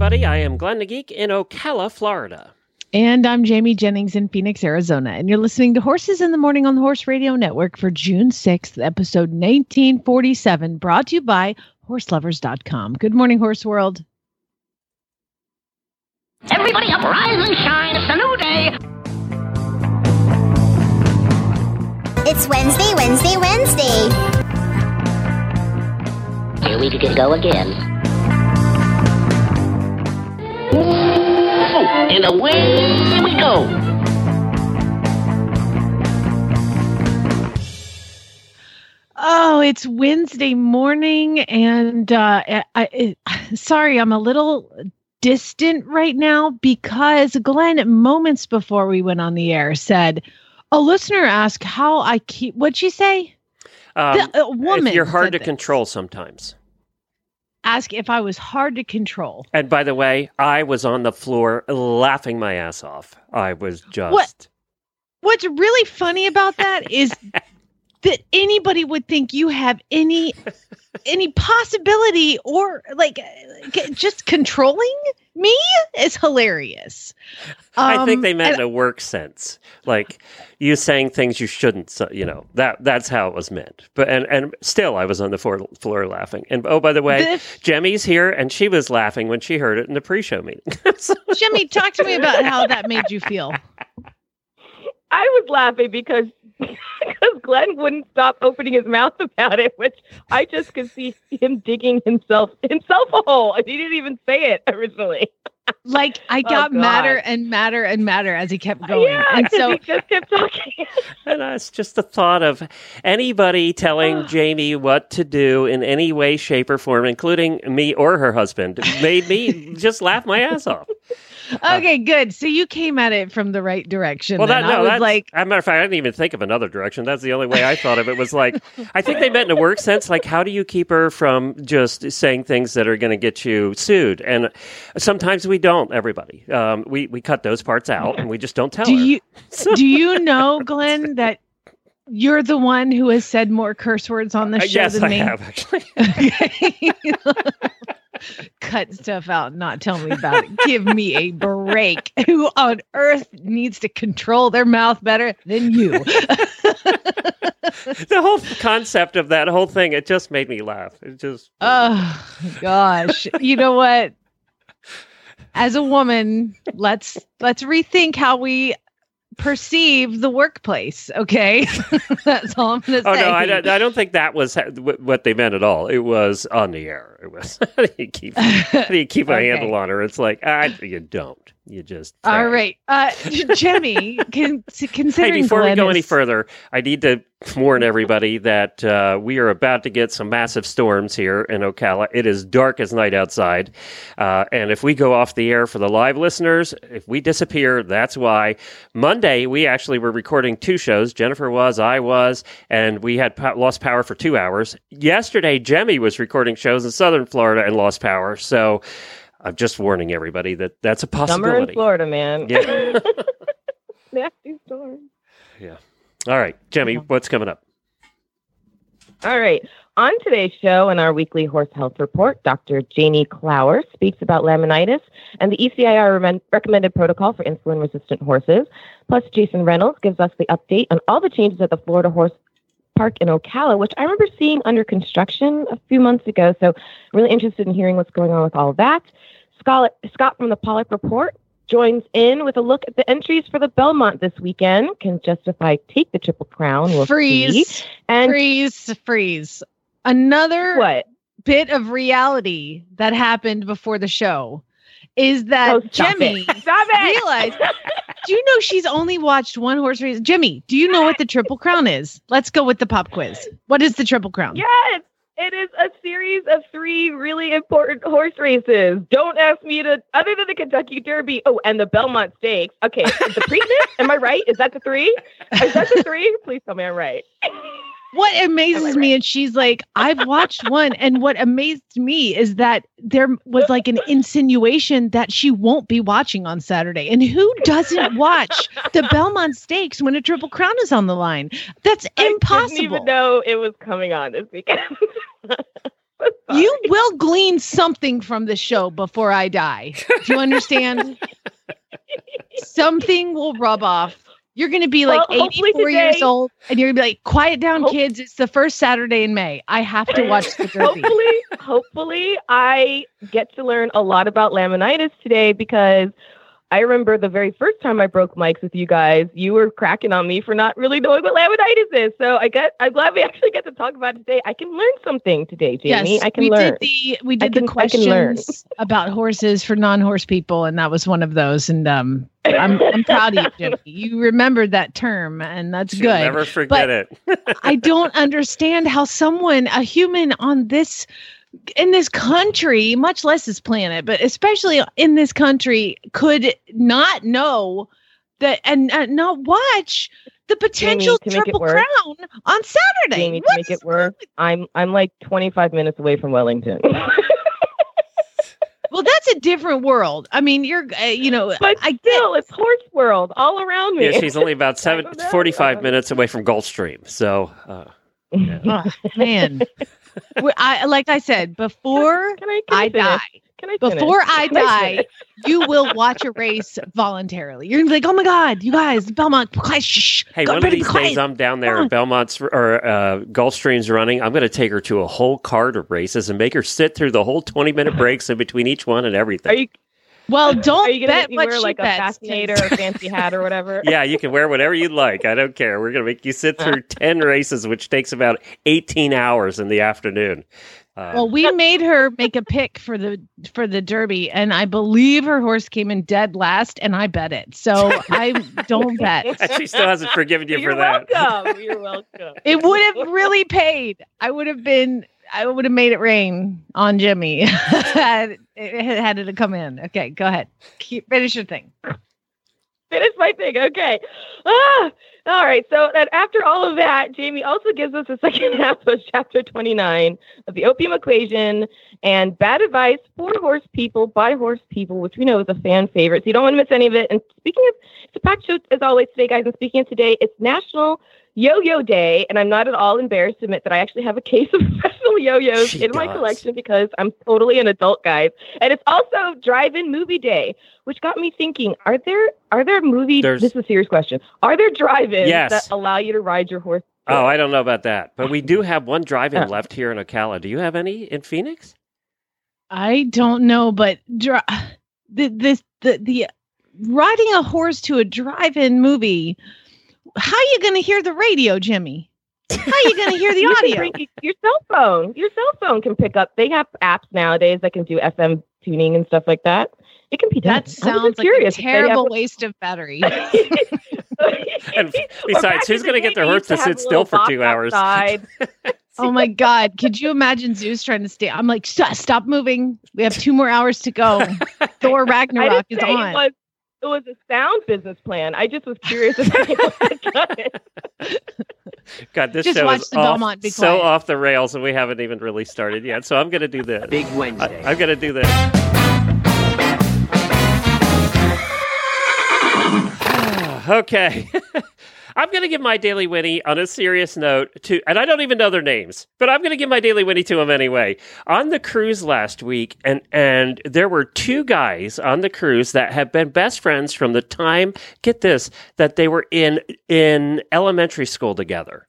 Everybody. I am Glenn the Geek in Ocala, Florida. And I'm Jamie Jennings in Phoenix, Arizona. And you're listening to Horses in the Morning on the Horse Radio Network for June 6th, episode 1947, brought to you by horseloverz.com. Good morning, Horse World. Everybody up, rise and shine. It's a new day. It's Wednesday, Wednesday, Wednesday. Here we can go again. And away we go. Oh, it's Wednesday morning. And uh, I, I, sorry, I'm a little distant right now because Glenn, moments before we went on the air, said, a listener asked how I keep, what'd she say? Um, The- a woman if you're hard to this. control sometimes. Ask if I was hard to control. And by the way, I was on the floor laughing my ass off. I was just. What? What's really funny about that is that anybody would think you have any any possibility or like uh, just controlling me is hilarious. I think Um, they meant in a work sense, like you saying things you shouldn't. So, You know that that's how it was meant. But and and still, I was on the floor, floor laughing. And oh, by the way, The- Jemmy's here, and she was laughing when she heard it in the pre-show meeting. So- Jimmy, talk to me about how that made you feel. I was laughing because because Glenn wouldn't stop opening his mouth about it, which I just could see him digging himself himself a hole. He didn't even say it originally. Like I Oh, got God. madder and madder and madder as he kept going. yeah, and 'cause so he just kept talking. And uh, it's just the thought of anybody telling Jamie what to do in any way, shape, or form, including me or her husband, made me just laugh my ass off. okay, good. So you came at it from the right direction. Well, that then. I no, was like, As a matter of fact, I didn't even think of another direction. That's the only way I thought of it. Was like, I think they meant in a work sense. Like, how do you keep her from just saying things that are going to get you sued? And sometimes we don't. Everybody, um, we we cut those parts out and we just don't tell do her. you do you know, Glenn, that you're the one who has said more curse words on the show Uh, show yes, than I me? have actually. Cut stuff out, not tell me about it. Give me a break. Who on earth needs to control their mouth better than you? the whole concept of that whole thing, it just made me laugh. It just. Oh gosh. You know what? As a woman, let's let's rethink how we perceive the workplace, okay? That's all I'm going to Oh say. no, I don't, I don't think that was ha- wh- what they meant at all. It was on the air. It was how do you keep how do you keep a handle on her? It's like ah, you don't. You just All right. Uh Jemmy, con- considering Hey, before we Glenn go any further, I need to warn everybody that uh, we are about to get some massive storms here in Ocala. It is dark as night outside. Uh, and if we go off the air for the live listeners, if we disappear, that's why. Monday, we actually were recording two shows. Jennifer was, I was, and we had po- lost power for two hours. Yesterday, Jemmy was recording shows in southern Florida and lost power. So I'm just warning everybody that that's a possibility. Summer in. Florida, man. Yeah. Nasty storm. Yeah. All right, Jemmy, what's coming up? All right. On today's show and our weekly horse health report, Dr. Jaini Clougher speaks about laminitis and the ECIR remen- recommended protocol for insulin resistant horses. Plus, Jason Reynolds gives us the update on all the changes at the Florida Horse Park in Ocala, which I remember seeing under construction a few months ago. So, really interested in hearing what's going on with all of that. Scott, Scott from the Paulick Report joins in with a look at the entries for the Belmont this weekend. Can Justify take the Triple Crown. We'll see. freeze, And freeze, freeze. Another what? bit of reality that happened before the show is that Oh, stop Jemmy it. Stop it. realized. Do you know she's only watched one horse race? Jimmy, do you know what the Triple Crown is? Let's go with the pop quiz. What is the Triple Crown? Yes, It is a series of three really important horse races. Don't ask me to, other than the Kentucky Derby. Oh, and the Belmont Stakes. Okay, the Preakness. am I right? Is that the three? Is that the three? Please tell me I'm right. What amazes me, and she's like, I've watched one, and what amazed me is that there was like an insinuation that she won't be watching on Saturday. And who doesn't watch the Belmont Stakes when a Triple Crown is on the line? That's I didn't impossible. even know it was coming on this weekend. You will glean something from the show before I die. Do you understand? something will rub off. You're going to be like Well, hopefully 84 years old, and you're going to be like, quiet down, Hope- kids. It's the first Saturday in May. I have to watch the Derby. hopefully, hopefully, I get to learn a lot about laminitis today because I remember the very first time I broke mics with you guys, you were cracking on me for not really knowing what laminitis is. So I get, I'm glad we actually get to talk about it today. I can learn something today, Jamie. Yes, I can we learn. did the we I did can- the I learn. questions about horses for non-horse people, and that was one of those. And um, I'm I'm proud of you, Jimmy. You remembered that term, and that's She'll good. never forget it. I don't understand how someone, a human on this in this country, much less this planet, but especially in this country, could not know that and uh, not watch the potential to make it triple crown on Saturday. Jamie, to make it work, I'm I'm like 25 minutes away from Wellington. Well, that's a different world. I mean, you're, uh, you know, but I get still, it's horse world all around me. Yeah, she's only about seven, 45 minutes away from Gulfstream. So, uh, Oh, man. We- I like I said before Can I, can I finish? die, Can I before I Can die, finish? you will watch a race voluntarily. You're gonna be like, oh my god, you guys, Belmont, quiet, shh. hey, one of these quiet. days I'm down there at Belmont's or uh, Gulfstream's running. I'm going to take her to a whole card of races and make her sit through the whole 20 minute breaks in between each one and everything. Are you well, don't are you bet make me what wear she like a fascinator or fancy hat or whatever? yeah, you can wear whatever you like. I don't care. We're going to make you sit through 10 races, which takes about 18 hours in the afternoon. Uh, Well, we made her make a pick for the for the Derby, and I believe her horse came in dead last, and I bet it. So I don't bet. she still hasn't forgiven you You're for that. welcome. You're welcome. It would have really paid. I would have been. I would have made it rain on Jimmy had it had it come in. Okay, go ahead. Keep finish your thing. finish my thing. Okay. Ah, all right. So then after all of that, Jamie also gives us the second half of chapter 29 of the opium equation and bad advice for horse people by horse people, which we know is a fan favorite. So you don't want to miss any of it. And speaking of, it's a packed show as always today, guys. And speaking of today, it's National Yo-Yo Day, and I'm not at all embarrassed to admit that I actually have a case of professional yo-yos She in my collection because I'm totally an adult, guys. And it's also Drive-In Movie Day, which got me thinking: Are there are there movie? There's- This is a serious question. Are there Yes. that allow you to ride your horse? Oh, I don't know about that. But we do have one drive in Uh. left here in Ocala. Do you have any in Phoenix? I don't know, but dri- the this the the riding a horse to a drive-in movie. How are you going to hear the radio, Jimmy? How are you going to hear the audio? bring your cell phone. Your cell phone can pick up. They have apps nowadays that can do FM tuning and stuff like that. It can be done. That sounds like curious a have- terrible waste of battery. And besides, who's gonna get day, their they horse used to sit still for two hours? Oh my God. Could you imagine Zeus trying to stay? I'm like, stop, stop moving. We have two more hours to go. Thor Ragnarok didn't is say on. it was. It was a sound business plan. I just was curious if anyone had done it. God, this Just show is off, Belmont so off the rails, and we haven't even really started yet. So I'm going to do this. Big I, Wednesday. I'm going to do this. Okay. I'm going to give my Daily Winnie on a serious note to, and I don't even know their names, but I'm going to give my Daily Winnie to them anyway. On the cruise last week, and and there were two guys on the cruise that have been best friends from the time. Get this, that they were in in elementary school together.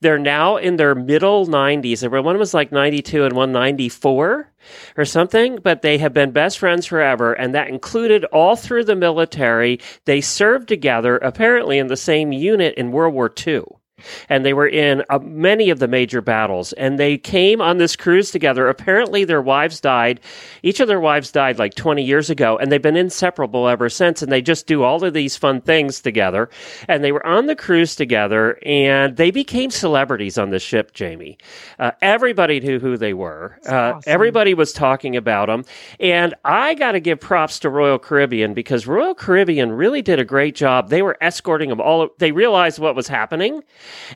They're now in their middle 90s. One was like 92 and one 94 or something, but they have been best friends forever. And that included all through the military. They served together, apparently in the same unit in World War II. And they were in uh, many of the major battles. And they came on this cruise together. Apparently, their wives died. Each of their wives died like 20 years ago, and they've been inseparable ever since. And they just do all of these fun things together. And they were on the cruise together, and they became celebrities on the ship, Jamie. Uh, everybody knew who they were. Uh, awesome. Everybody was talking about them. And I got to give props to Royal Caribbean because Royal Caribbean really did a great job. They were escorting them all. They realized what was happening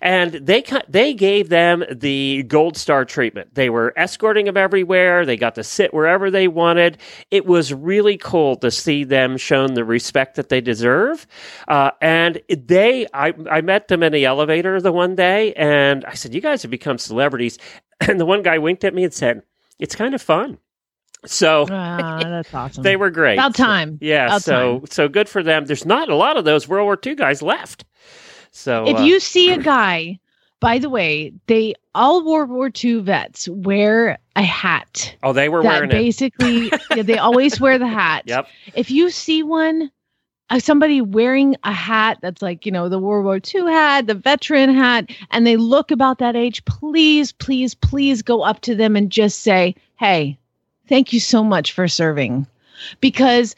and they they gave them the gold star treatment. They were escorting them everywhere. They got to sit wherever they wanted. It was really cool to see them shown the respect that they deserve. Uh, and they, I, I met them in the elevator the one day, and I said, "You guys have become celebrities." And the one guy winked at me and said, "It's kind of fun." So Ah, that's awesome. they were great. About time. Yeah, About so time. so good for them. There's not a lot of those World War II guys left. So if uh, you see a guy, by the way, they all World War II vets wear a hat. oh, they were wearing it. basically yeah, they always wear the hat. Yep. If you see one, uh, somebody wearing a hat that's like you know the World War II hat, the veteran hat, and they look about that age, please, please, please go up to them and just say, "Hey, thank you so much for serving," because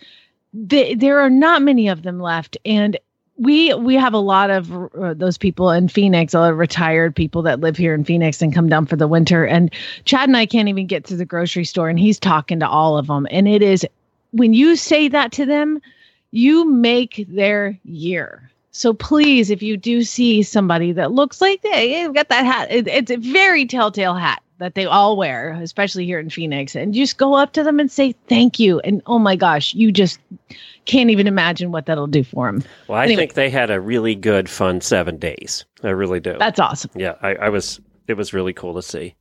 the, there are not many of them left, and we we have a lot of uh, those people in Phoenix, a lot of retired people that live here in Phoenix and come down for the winter. And Chad and I can't even get to the grocery store, and he's talking to all of them. And it is when you say that to them, you make their year. So please, if you do see somebody that looks like they have got that hat, it, it's a very telltale hat that they all wear, especially here in Phoenix, and just go up to them and say thank you. And oh my gosh, you just can't even imagine what that'll do for them. Well, I Anyway. think they had a really good, fun seven days. I really do. That's awesome. yeah, I, I was. It was really cool to see.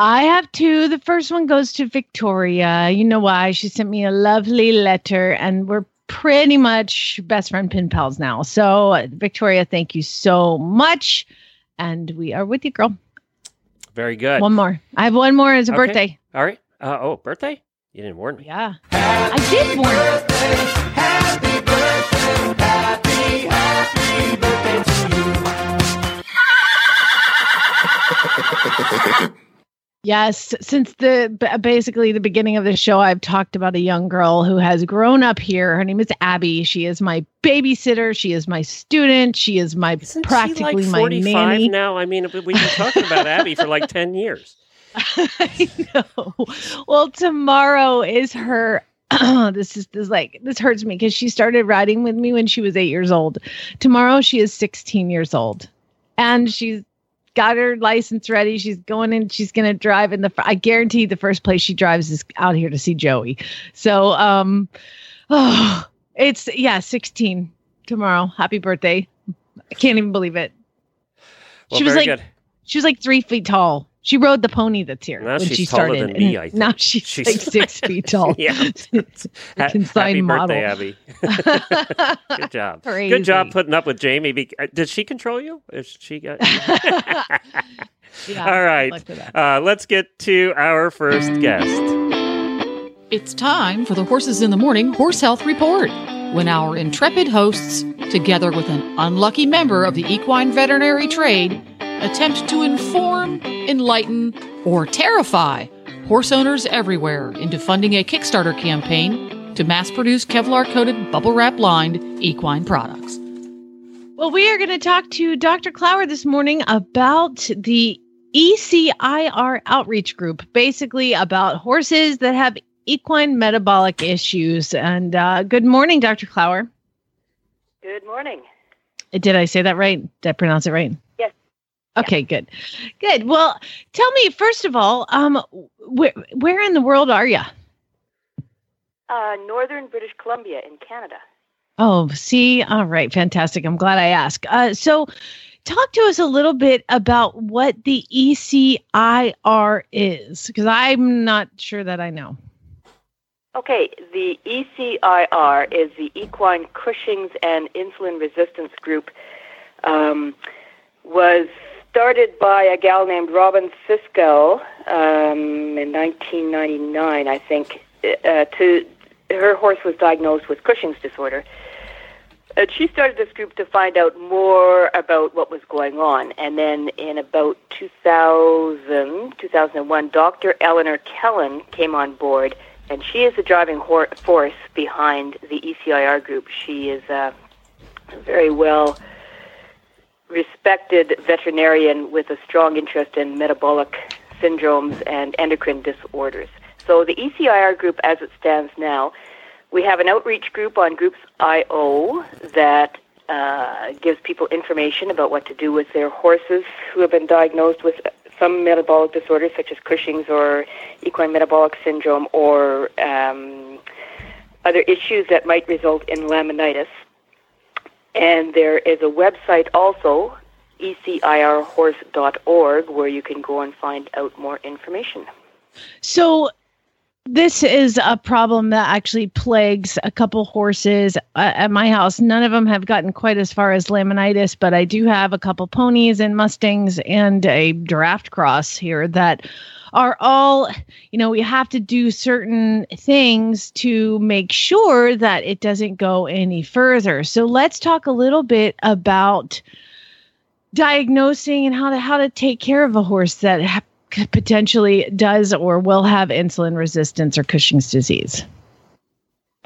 I have two. The first one goes to Victoria. You know why? She sent me a lovely letter, and we're pretty much best friend pin pals now. So, uh, Victoria, thank you so much. And we are with you, girl. Very good. One more. I have one more as a Okay. birthday. All right. Uh, oh, birthday? You didn't warn me. Yeah. I did warn you. Yes, since the basically the beginning of the show, I've talked about a young girl who has grown up here. Her name is Abby. She is my babysitter. She is my student. She is my Isn't practically like my 45 nanny. now? I mean, we've been talking about Abby for like 10 years. I know. Well, tomorrow is her. Oh, this is this like this hurts me because she started riding with me when she was eight years old. Tomorrow she is 16 years old, and she's got her license ready. She's going in. She's going to drive in the. I guarantee the first place she drives is out here to see Joey. So, um, oh, it's yeah, 16 tomorrow. Happy birthday! I can't even believe it. Well, she was like good. she was like three feet tall. She rode the pony that's here Now when she started. than me, and I think. Now she's, She's- like six feet tall. Yeah. It's a Ha- consigned Happy model. birthday, Abby. Good job. Crazy. Good job putting up with Jamie. Be- uh, did she control you? Is she got? Yeah, All right. look for that. Uh, let's get to our first guest. It's time for the Horses in the Morning Horse Health Report, when our intrepid hosts, together with an unlucky member of the equine veterinary trade, attempt to inform, enlighten, or terrify horse owners everywhere into funding a Kickstarter campaign to mass produce Kevlar coated, bubble wrap lined equine products. Well, we are going to talk to Dr. Clougher this morning about the ECIR outreach group, basically about horses that have equine metabolic issues. And uh, good morning, Dr. Clougher. Good morning. Did I say that right? Did I pronounce it right? Yes. Okay, good. Good. Well, tell me first of all, um where where in the world are you? Uh, Northern British Columbia in Canada. Oh, see, all right, fantastic. I'm glad I asked. Uh, so, talk to us a little bit about what the ECIR is, because I'm not sure that I know. Okay, the ECIR is the Equine Cushing's and Insulin Resistance Group. Um, was started by a gal named Robin Siskel um, in 1999, I think, uh, to her horse was diagnosed with Cushing's disorder. And she started this group to find out more about what was going on. And then in about 2000, 2001, Dr. Eleanor Kellon came on board, and she is the driving hor- force behind the ECIR group. She is a very well respected veterinarian with a strong interest in metabolic syndromes and endocrine disorders. So the ECIR group, as it stands now, we have an outreach group on Groups IO that uh, gives people information about what to do with their horses who have been diagnosed with some metabolic disorders such as Cushing's or equine metabolic syndrome or um, other issues that might result in laminitis. And there is a website also, ecirhorse.org, where you can go and find out more information. So this is a problem that actually plagues a couple horses uh, at my house. None of them have gotten quite as far as laminitis, but I do have a couple ponies and mustangs and a draft cross here that are all, you know, we have to do certain things to make sure that it doesn't go any further. So let's talk a little bit about diagnosing and how to how to take care of a horse that ha- potentially does or will have insulin resistance or Cushing's disease.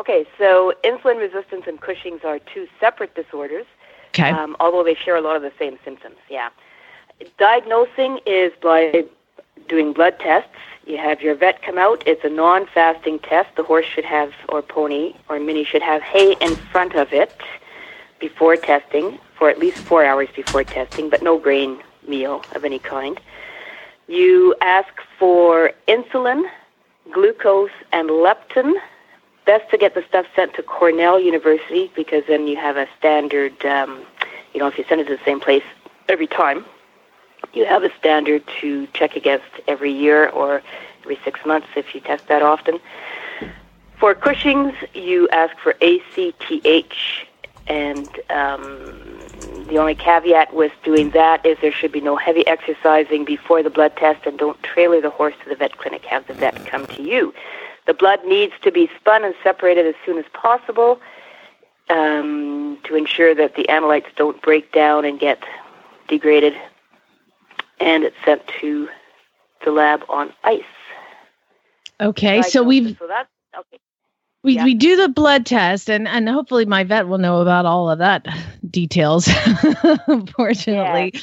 Okay, so insulin resistance and Cushing's are two separate disorders, Okay. um, although they share a lot of the same symptoms. Yeah. Diagnosing is by doing blood tests. You have your vet come out. It's a non fasting test. The horse should have, or pony, or mini should have hay in front of it before testing, for at least four hours before testing, but no grain meal of any kind. You ask for insulin, glucose, and leptin. Best to get the stuff sent to Cornell University because then you have a standard, um, you know, if you send it to the same place every time, you have a standard to check against every year or every six months if you test that often. For Cushing's, you ask for ACTH, and um, the only caveat with doing that is there should be no heavy exercising before the blood test, and don't trailer the horse to the vet clinic. Have the vet come to you. The blood needs to be spun and separated as soon as possible um, to ensure that the analytes don't break down and get degraded, and it's sent to the lab on ice. Okay. So we've so that's okay. We, Yeah. we do the blood test and and hopefully my vet will know about all of that details unfortunately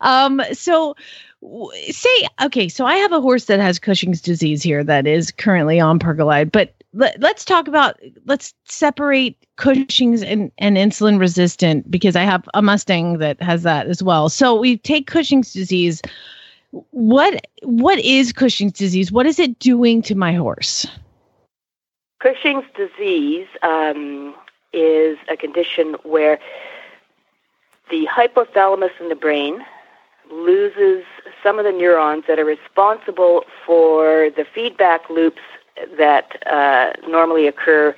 um so say okay so i have a horse that has cushing's disease here that is currently on pergolide but let, let's talk about let's separate cushing's and, and insulin resistant because i have a mustang that has that as well. So we take cushing's disease. What what is cushing's disease? What is it doing to my horse Cushing's disease um, is a condition where the hypothalamus in the brain loses some of the neurons that are responsible for the feedback loops that uh, normally occur.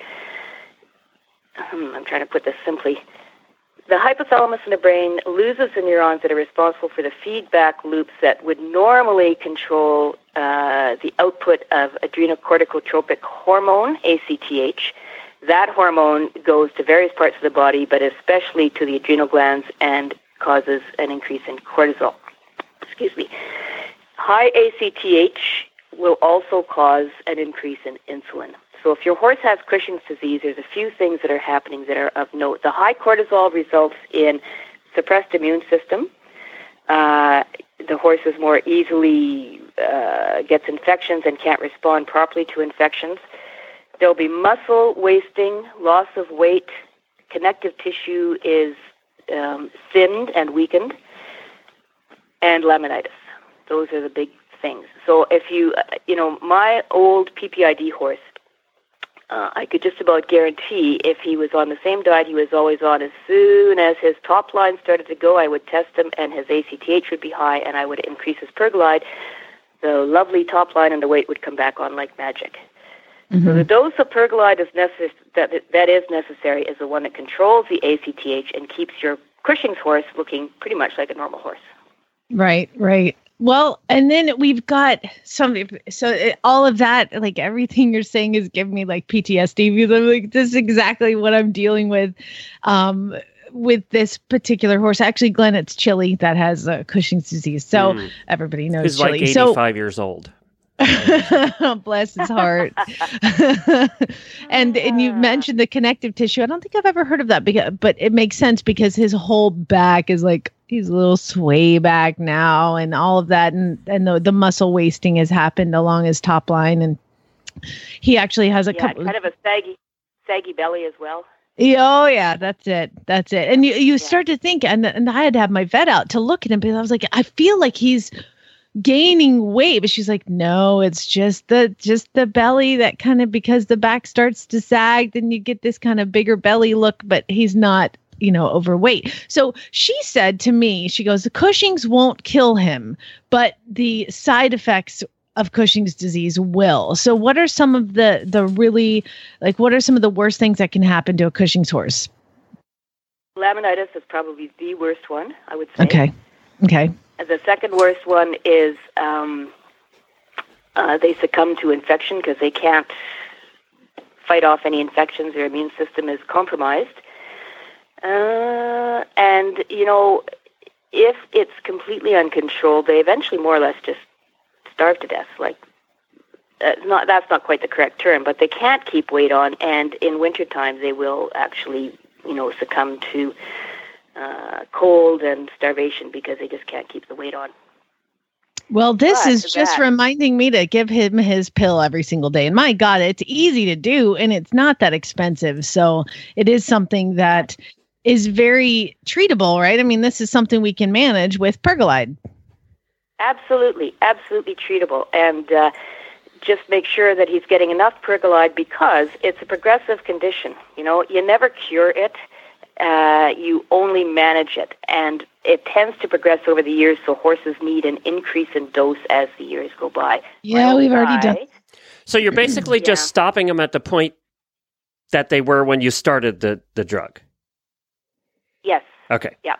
Hmm, I'm trying to put this simply. The hypothalamus in the brain loses the neurons that are responsible for the feedback loops that would normally control uh, the output of adrenocorticotropic hormone, ACTH. That hormone goes to various parts of the body, but especially to the adrenal glands and causes an increase in cortisol. Excuse me. High ACTH will also cause an increase in insulin. So if your horse has Cushing's disease, there's a few things that are happening that are of note. The high cortisol results in suppressed immune system. Uh, the horse is more easily uh, gets infections and can't respond properly to infections. There'll be muscle wasting, loss of weight, connective tissue is um, thinned and weakened, and laminitis. Those are the big things. So if you, uh, you know, my old PPID horse, uh, I could just about guarantee if he was on the same diet he was always on, as soon as his top line started to go, I would test him and his ACTH would be high and I would increase his pergolide. The lovely top line and the weight would come back on like magic. So the dose of pergolide is necess- that, that is necessary is the one that controls the ACTH and keeps your Cushing's horse looking pretty much like a normal horse. Right, right. Well, and then we've got some. So it, all of that, like everything you're saying, is giving me like PTSD because I'm like, this is exactly what I'm dealing with, um, with this particular horse. Actually, Glenn, it's Chili that has uh, Cushing's disease, so Mm. everybody knows He's Chili. like so 85 years old. bless his heart. and and you mentioned the connective tissue. I don't think I've ever heard of that, because, but it makes sense because his whole back is like he's a little sway back now, and all of that, and and the the muscle wasting has happened along his top line, and he actually has a yeah, couple. kind of a saggy, saggy belly as well. Yeah, Oh yeah, that's it. That's it. And you you Yeah. start to think, and and I had to have my vet out to look at him because I was like, I feel like he's gaining weight, but she's like, no, it's just the just the belly that kind of because the back starts to sag, then you get this kind of bigger belly look, but he's not you know overweight so she said to me she goes the cushing's won't kill him but the side effects of cushing's disease will so what are some of the the really like what are some of the worst things that can happen to a cushing's horse Laminitis is probably the worst one, I would say. okay okay And the second worst one is um, uh, they succumb to infection because they can't fight off any infections. Their immune system is compromised. Uh, and, you know, if it's completely uncontrolled, they eventually more or less just starve to death. Like, uh, not that's not quite the correct term, but they can't keep weight on, and in wintertime they will actually, you know, succumb to uh, cold and starvation because they just can't keep the weight on. Well, this But is just that- reminding me to give him his pill every single day. And my God, it's easy to do and it's not that expensive. So it is something that is very treatable, right? I mean, this is something we can manage with Pergolide. Absolutely, absolutely treatable, and uh, just make sure that he's getting enough pergolide because it's a progressive condition. You know, you never cure it; uh, you only manage it, and it tends to progress over the years. So horses need an increase in dose as the years go by. Yeah, Right we've already done. So you're basically just stopping them at the point that they were when you started the, the drug. Yes. Okay. Yeah.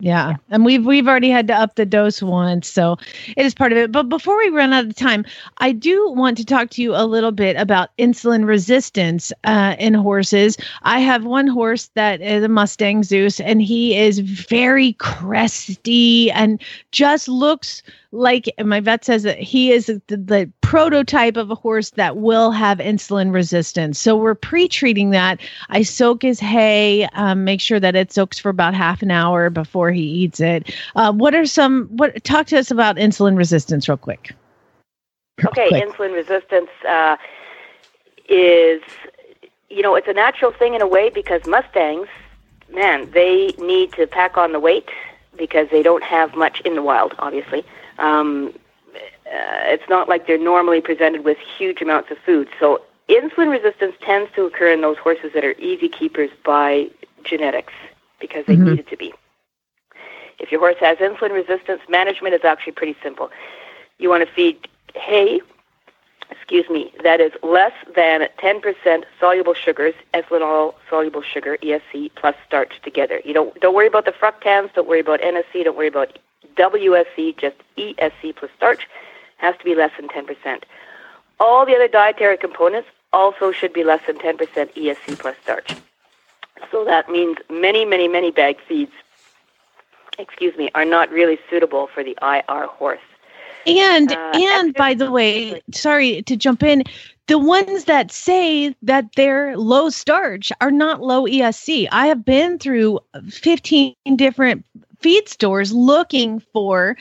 Yeah. And we've we've already had to up the dose once, so it is part of it. But before we run out of time, I do want to talk to you a little bit about insulin resistance uh, in horses. I have one horse that is a Mustang Zeus, and he is very cresty and just looks like my vet says that he is the, the prototype of a horse that will have insulin resistance. So we're pre-treating that. I soak his hay, um, make sure that it soaks for about half an hour before he eats it. Uh, what are some? What talk to us about insulin resistance real quick? Okay, Quick. insulin resistance uh, is, you know, it's a natural thing in a way because Mustangs, man, they need to pack on the weight because they don't have much in the wild, obviously. Um, uh, it's not like they're normally presented with huge amounts of food. So insulin resistance tends to occur in those horses that are easy keepers by genetics because they Mhm. need it to be. If your horse has insulin resistance, management is actually pretty simple. You want to feed hay, excuse me, that is less than 10% soluble sugars, ethanol soluble sugar, ESC, plus starch together. You don't don't worry about the fructans, don't worry about NSC, don't worry about WSC, just ESC plus starch has to be less than 10%. All the other dietary components also should be less than 10% ESC plus starch. So that means many, many, many bag feeds, excuse me, are not really suitable for the IR horse. And Uh, and by the way, sorry to jump in, the ones that say that they're low starch are not low ESC. I have been through 15 different feed stores looking for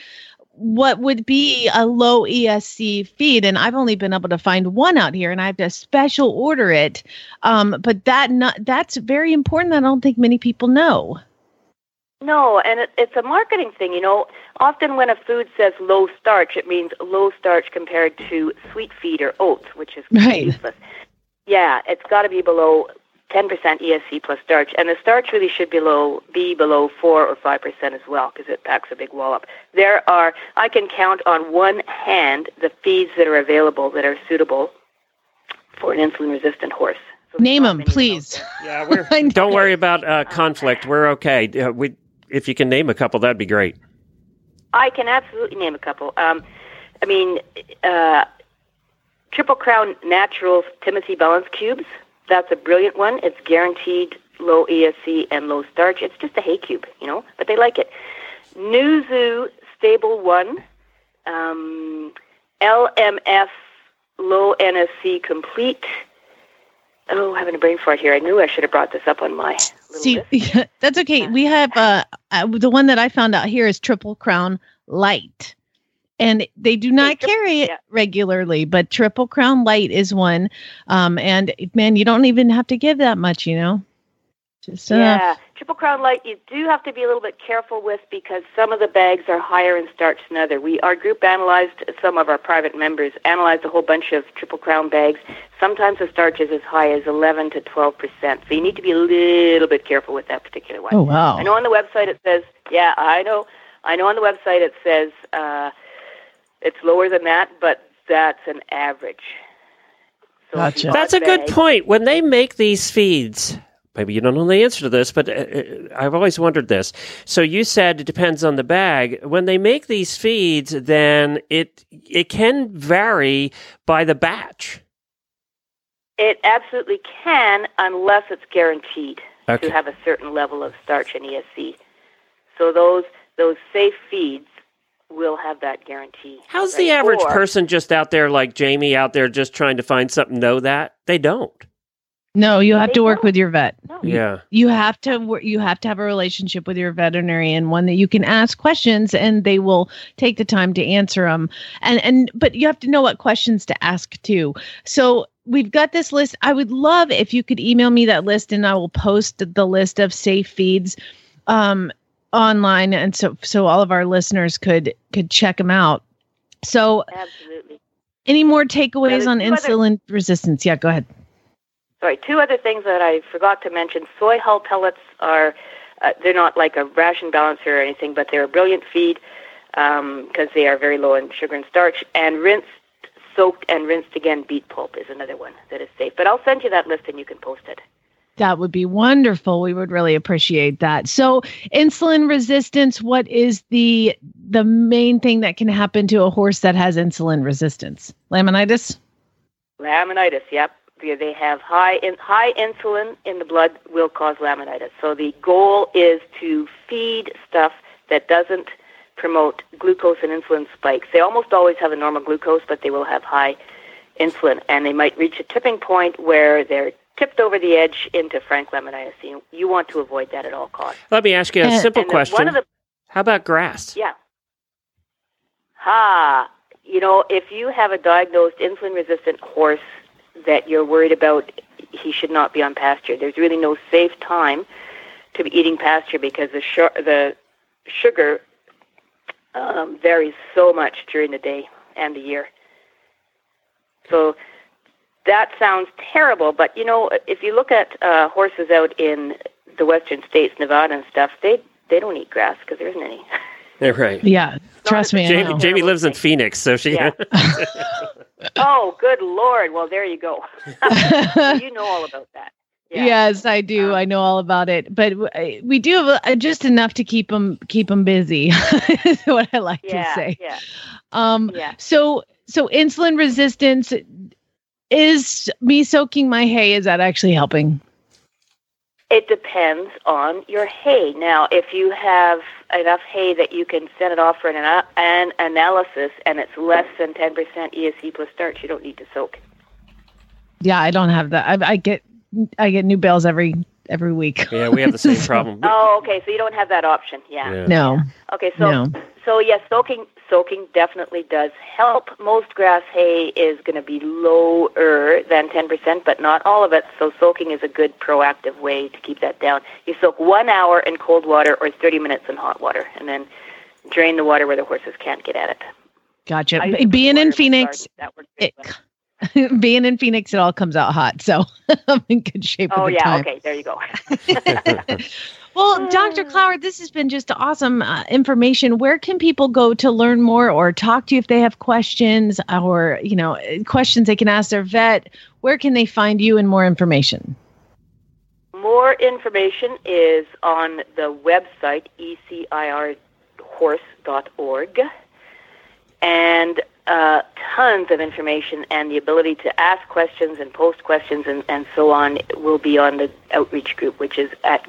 what would be a low ESC feed and I've only been able to find one out here and I have to special order it. Um, but that not that's very important that I don't think many people know. No, and it, it's a marketing thing. You know, often when a food says low starch, it means low starch compared to sweet feed or oats, which is Right. useless. Yeah, it's got to be below 10% ESC plus starch, and the starch really should below be below four or five percent as well because it packs a big wallop. There are I can count on one hand the feeds that are available that are suitable for an insulin-resistant horse. So Name them, many of those please. Yeah, we're, don't worry about uh, conflict. We're okay. Uh, we, if you can name a couple, that'd be great. I can absolutely name a couple. Um, I mean, uh, Triple Crown Naturals Timothy Balance Cubes. That's a brilliant one. It's guaranteed low ESC and low starch. It's just a hay cube, you know, but they like it. Nuzu Stable One, um, LMF Low NSC Complete. Oh, having a brain fart here. I knew I should have brought this up on my little See, that's okay. We have uh, uh, the one that I found out here is Triple Crown Light. And they do not carry it regularly, but Triple Crown Light is one. Um, and man, you don't even have to give that much, you know. Just enough. Yeah, Triple Crown Light you do have to be a little bit careful with because some of the bags are higher in starch than other. We our group analyzed some of our private members analyzed a whole bunch of Triple Crown bags. Sometimes the starch is as high as 11 to 12 percent. So you need to be a little bit careful with that particular one. Oh wow. I know on the website it says, yeah, I know. I know on the website it says uh, it's lower than that, but that's an average. So Gotcha. you bought That's a good point. When they make these feeds, maybe you don't know the answer to this, but uh, uh, I've always wondered this. So you said it depends on the bag. When they make these feeds, then it it can vary by the batch. It absolutely can, unless it's guaranteed Okay. to have a certain level of starch and ESC. So those those safe feeds will have that guarantee. How's the average Or- person just out there like Jamie out there just trying to find something know that? They don't. No, you have to work don't. with your vet. No. Yeah. You have to wor- you have to have a relationship with your veterinarian, one that you can ask questions and they will take the time to answer them. And and but you have to know what questions to ask too. So we've got this list. I would love if you could email me that list and I will post the list of safe feeds um online and so so all of our listeners could could check them out. So Absolutely. any more takeaways on two other- insulin resistance? Yeah, go ahead. Sorry, two other things that I forgot to mention. Soy hull pellets are, uh, they're not like a ration balancer or anything, but they're a brilliant feed because they are very low in sugar and starch. And rinsed, soaked, and rinsed again beet pulp is another one that is safe. But I'll send you that list and you can post it. That would be wonderful. We would really appreciate that. So, insulin resistance, what is the the main thing that can happen to a horse that has insulin resistance? Laminitis? Laminitis, yep. They have high in, high insulin in the blood will cause laminitis. So the goal is to feed stuff that doesn't promote glucose and insulin spikes. They almost always have a normal glucose, but they will have high insulin, and they might reach a tipping point where they're tipped over the edge into frank laminitis. You, you want to avoid that at all costs. Let me ask you a simple And the- question. One of the How about grass? yeah. Ha. You know, if you have a diagnosed insulin resistant horse that you're worried about, he should not be on pasture. There's really no safe time to be eating pasture because the su- the sugar um, varies so much during the day and the year. So that sounds terrible, but you know, if you look at uh, horses out in the western states, Nevada and stuff, they they don't eat grass because there isn't any. Yeah, right. Yeah, trust me. Jamie. Jamie lives in Phoenix, so she. Yeah. oh, good lord! Well, there you go. you know all about that. Yeah. Yes, I do. Um, I know all about it, but we do have uh, just enough to keep them keep them busy. is what I like Yeah. to say. Yeah. Um, Yeah. so so insulin resistance is me soaking my hay. Is that actually helping? It depends on your hay. Now, if you have enough hay that you can send it off for an, an analysis and it's less than 10% ESC plus starch, you don't need to soak. Yeah, I don't have that. I, I get I get new bales every every week. yeah, we have the same problem. Oh, okay. So you don't have that option. Yeah. Yeah. No, Okay. So no. so yes, soaking soaking definitely does help. Most grass hay is going to be lower than 10%, but not all of it. So soaking is a good proactive way to keep that down. You soak one hour in cold water or 30 minutes in hot water, and then drain the water where the horses can't get at it. Gotcha. I B- Being in Phoenix, garden. That works very it, being in Phoenix, it all comes out hot. So I'm in good shape. Oh the yeah. time. Okay. There you go. Well, Dr. Clougher, this has been just awesome uh, information. Where can people go to learn more or talk to you if they have questions or, you know, uh, questions they can ask their vet? Where can they find you and more information? More information is on the website myhorse.org. And uh, tons of information and the ability to ask questions and post questions and, and so on will be on the outreach group, which is at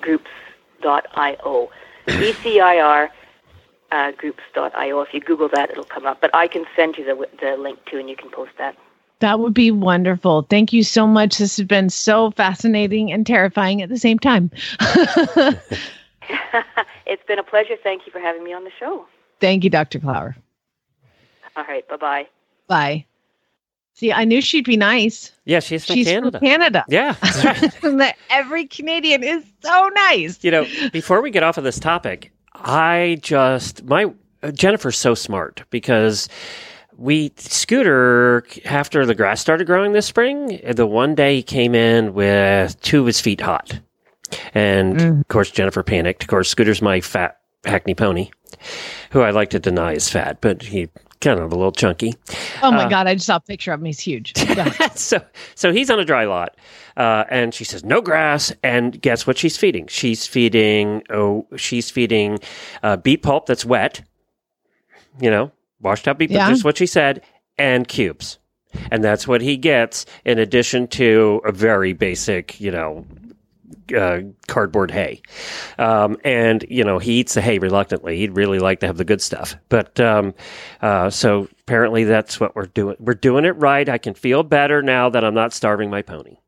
groups.io. ECIR uh, groups.io. If you Google that, it'll come up. But I can send you the, the link too, and you can post that. That would be wonderful. Thank you so much. This has been so fascinating and terrifying at the same time. it's been a pleasure. Thank you for having me on the show. Thank you, Dr. Clougher. All right. Bye bye bye. See, I knew she'd be nice. Yeah, she's from She's Canada. from Canada. Yeah, right. Every Canadian is so nice. you know, before we get off of this topic, I just my Jennifer's so smart because we Scooter after the grass started growing this spring, the one day he came in with two of his feet hot, and mm. of course Jennifer panicked. Of course, Scooter's my fat hackney pony, who I like to deny is fat, but he kind of a little chunky. Oh my Uh, God, I just saw a picture of him. He's huge. So so he's on a dry lot, uh, and she says no grass. And guess what she's feeding? She's feeding oh she's feeding uh, beet pulp that's wet. You know, washed out beet. Yeah. Pulp, just what she said, and cubes, and that's what he gets in addition to a very basic, you know. Uh, cardboard hay, um, and you know he eats the hay reluctantly. He'd really like to have the good stuff, but um, uh, so apparently that's what we're doing. We're doing it right. I can feel better now that I'm not starving my pony.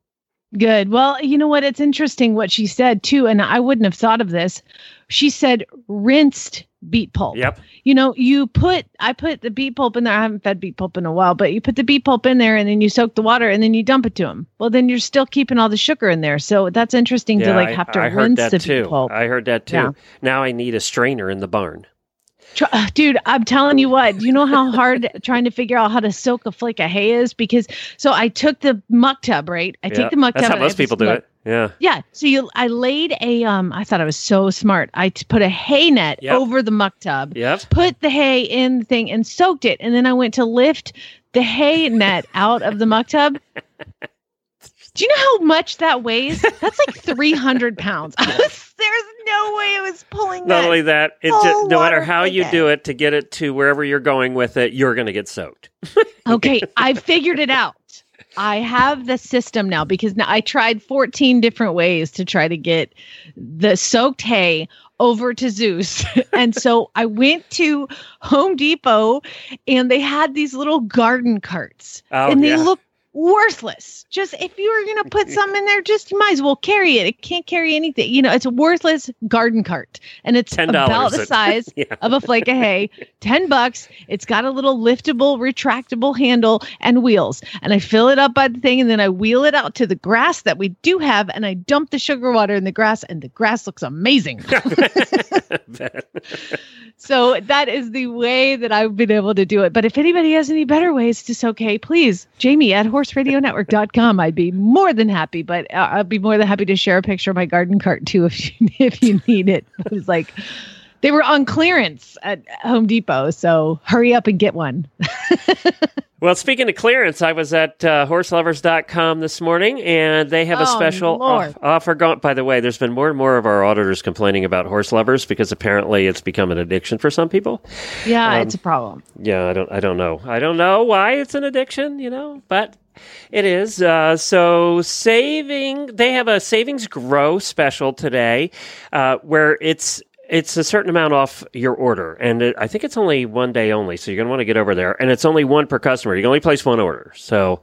Good. Well, you know what? It's interesting what she said too, and I wouldn't have thought of this. She said rinsed beet pulp. Yep. You know, you put I put the beet pulp in there. I haven't fed beet pulp in a while, but you put the beet pulp in there and then you soak the water and then you dump it to them. Well, then you're still keeping all the sugar in there. So that's interesting to like have to I rinse the too. beet pulp. I heard that too. Yeah. Now I need a strainer in the barn. Uh, Dude, I'm telling you what, do you know how hard trying to figure out how to soak a flake of hay is? Because so I took the muck tub, right? I Yeah. take the muck That's tub. how most people do it. Yeah. Yeah. So you, I laid a, um, I thought I was so smart. I t- put a hay net Yep. over the muck tub, Yep. put the hay in the thing and soaked it. And then I went to lift the hay net out of the muck tub. Do you know how much that weighs? That's like 300 pounds. I was, there's no way I was pulling Not that. only that, it just, no matter how you do it to get it to wherever you're going with it, you're going to get soaked. Okay, I figured it out. I have the system now because now I tried 14 different ways to try to get the soaked hay over to Zeus. and so I went to Home Depot and they had these little garden carts Oh, and they yeah. look worthless. Just if you were going to put some in there, just you might as well carry it. It can't carry anything. You know, it's a worthless garden cart and it's $10 about the it- size Yeah. of a flake of hay. 10 bucks. It's got a little liftable, retractable handle and wheels. And I fill it up by the thing and then I wheel it out to the grass that we do have and I dump the sugar water in the grass and the grass looks amazing. so that is the way that I've been able to do it. But if anybody has any better ways to soak hay, please, Jamie at horseradionetwork.com. I'd be more than happy, but uh, I'd be more than happy to share a picture of my garden cart too if you, if you need it. It was like, they were on clearance at Home Depot, so hurry up and get one. Well, speaking of clearance, I was at uh, horseloverz.com this morning and they have a Oh, special off- offer going. By the way, there's been more and more of our auditors complaining about horse lovers because apparently it's become an addiction for some people. Yeah, Um, it's a problem. Yeah, I don't I don't know. I don't know why it's an addiction, you know, but it is. Uh, so saving they have a savings grow special today uh, where it's it's a certain amount off your order, and it, I think it's only one day only. So you're gonna want to get over there, and it's only one per customer. You can only place one order. So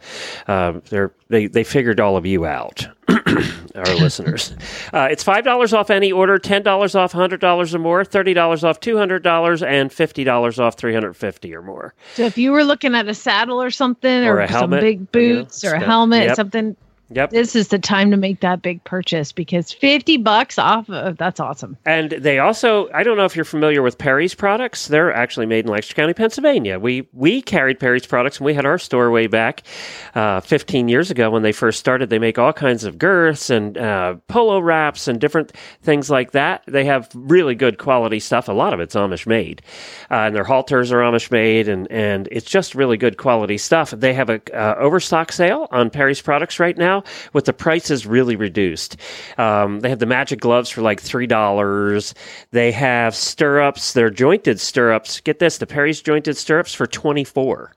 um, they're they they figured all of you out. our listeners. Uh, it's five dollars off any order, ten dollars off hundred dollars or more, thirty dollars off two hundred dollars, and fifty dollars off three hundred fifty or more. So if you were looking at a saddle or something, Or or, a some helmet, big you know, boots, or a helmet, Yep. something, Yep. this is the time to make that big purchase because fifty bucks off. Of, that's awesome. And they also, I don't know if you're familiar with Perry's products. They're actually made in Lancaster County, Pennsylvania. We we carried Perry's products and we had our store way back uh, 15 years ago when they first started. They make all kinds of girths and uh, polo wraps and different things like that. They have really good quality stuff. A lot of it's Amish made, uh, and their halters are Amish made, and and it's just really good quality stuff. They have a uh, overstock sale on Perry's products right now. With the prices really reduced. Um, they have the magic gloves for like three dollars. They have stirrups. They're jointed stirrups. Get this: the Perry's jointed stirrups for twenty four.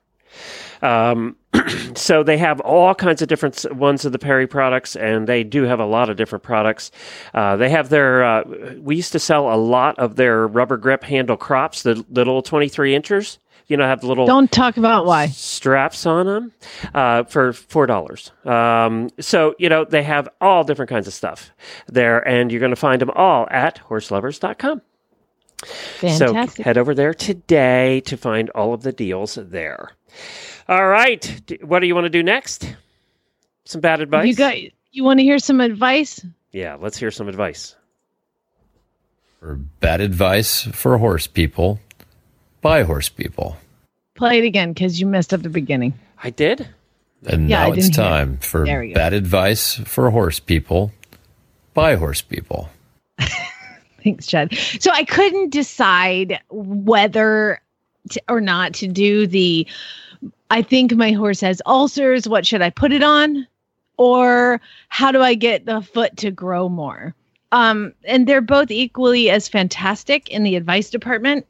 Um, so they have all kinds of different ones of the Perry products, and they do have a lot of different products. Uh, they have their. Uh, we used to sell a lot of their rubber grip handle crops, the little twenty three inchers. You know, have the little Don't talk about why. straps on them uh, for four dollars. Um, so you know they have all different kinds of stuff there, and you're going to find them all at horseloverz.com. Fantastic. So head over there today to find all of the deals there. All right, what do you want to do next? Some bad advice. You got you want to hear some advice? yeah, let's hear some advice. For bad advice for horse people by horse people. Play it again because you messed up the beginning. I did. And Yeah, now it's didn't it. time for There we go. bad advice for horse people by horse people. Thanks, Chad. So I couldn't decide whether to, or not to do the. I think my horse has ulcers. What should I put it on? Or how do I get the foot to grow more? Um, and they're both equally as fantastic in the advice department.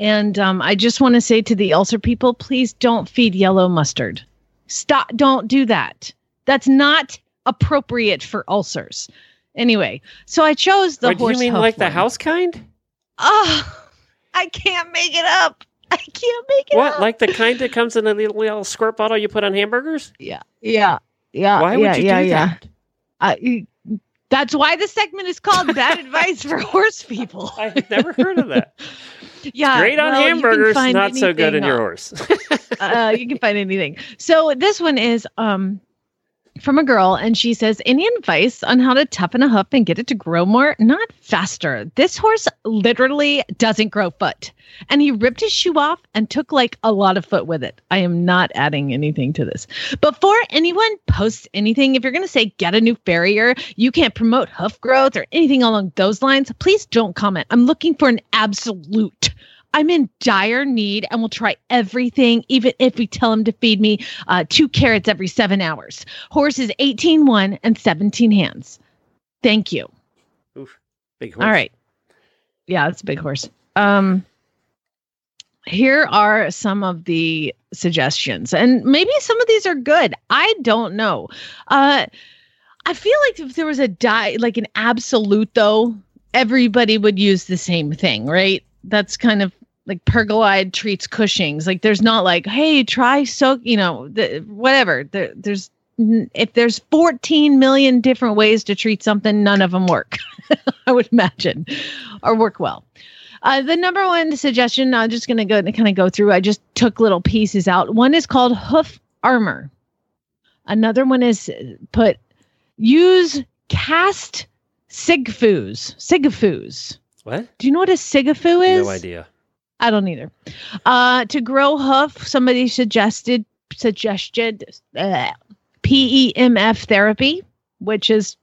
And um, I just want to say to the ulcer people, please don't feed yellow mustard. Stop! Don't do that. That's not appropriate for ulcers. Anyway, so I chose the Wait, do horse. you mean like the house kind? Oh, I can't make it up. I can't make it What, up. like the kind that comes in a little, little squirt bottle you put on hamburgers? yeah, yeah, yeah. Why yeah, would you yeah, do yeah. that? I, that's why the segment is called "Bad Advice for Horse People." I've never heard of that. Yeah, Great on well, hamburgers, not so good in anything your horse. uh, you can find anything. So this one is um from a girl, and she says, "Any advice on how to toughen a hoof and get it to grow more? Not faster. This horse literally doesn't grow foot, and he ripped his shoe off and took like a lot of foot with it. I am not adding anything to this. Before anyone posts anything, if you're going to say get a new farrier, you can't promote hoof growth or anything along those lines. Please don't comment. I'm looking for an absolute." I'm in dire need and will try everything, even if we tell him to feed me uh, two carrots every seven hours. Horse is 18 one and 17 hands. Thank you. Oof. Big horse. All right. Yeah, that's a big horse. Um, here are some of the suggestions, and maybe some of these are good. I don't know. Uh, I feel like if there was a die, like an absolute, though, everybody would use the same thing, right? That's kind of like pergolide treats Cushing's. Like, there's not like, hey, try soak, you know, the, whatever. There, there's if there's 14 million different ways to treat something, none of them work. I would imagine, or work well. Uh, the number one suggestion, I'm just going to go and kind of go through. I just took little pieces out. One is called hoof armor. Another one is uh, put use cast sigfoos. Sigfoos. What? Do you know what a sigafoo is? No idea. I don't either. Uh, to grow hoof, somebody suggested suggested uh, PEMF therapy, which is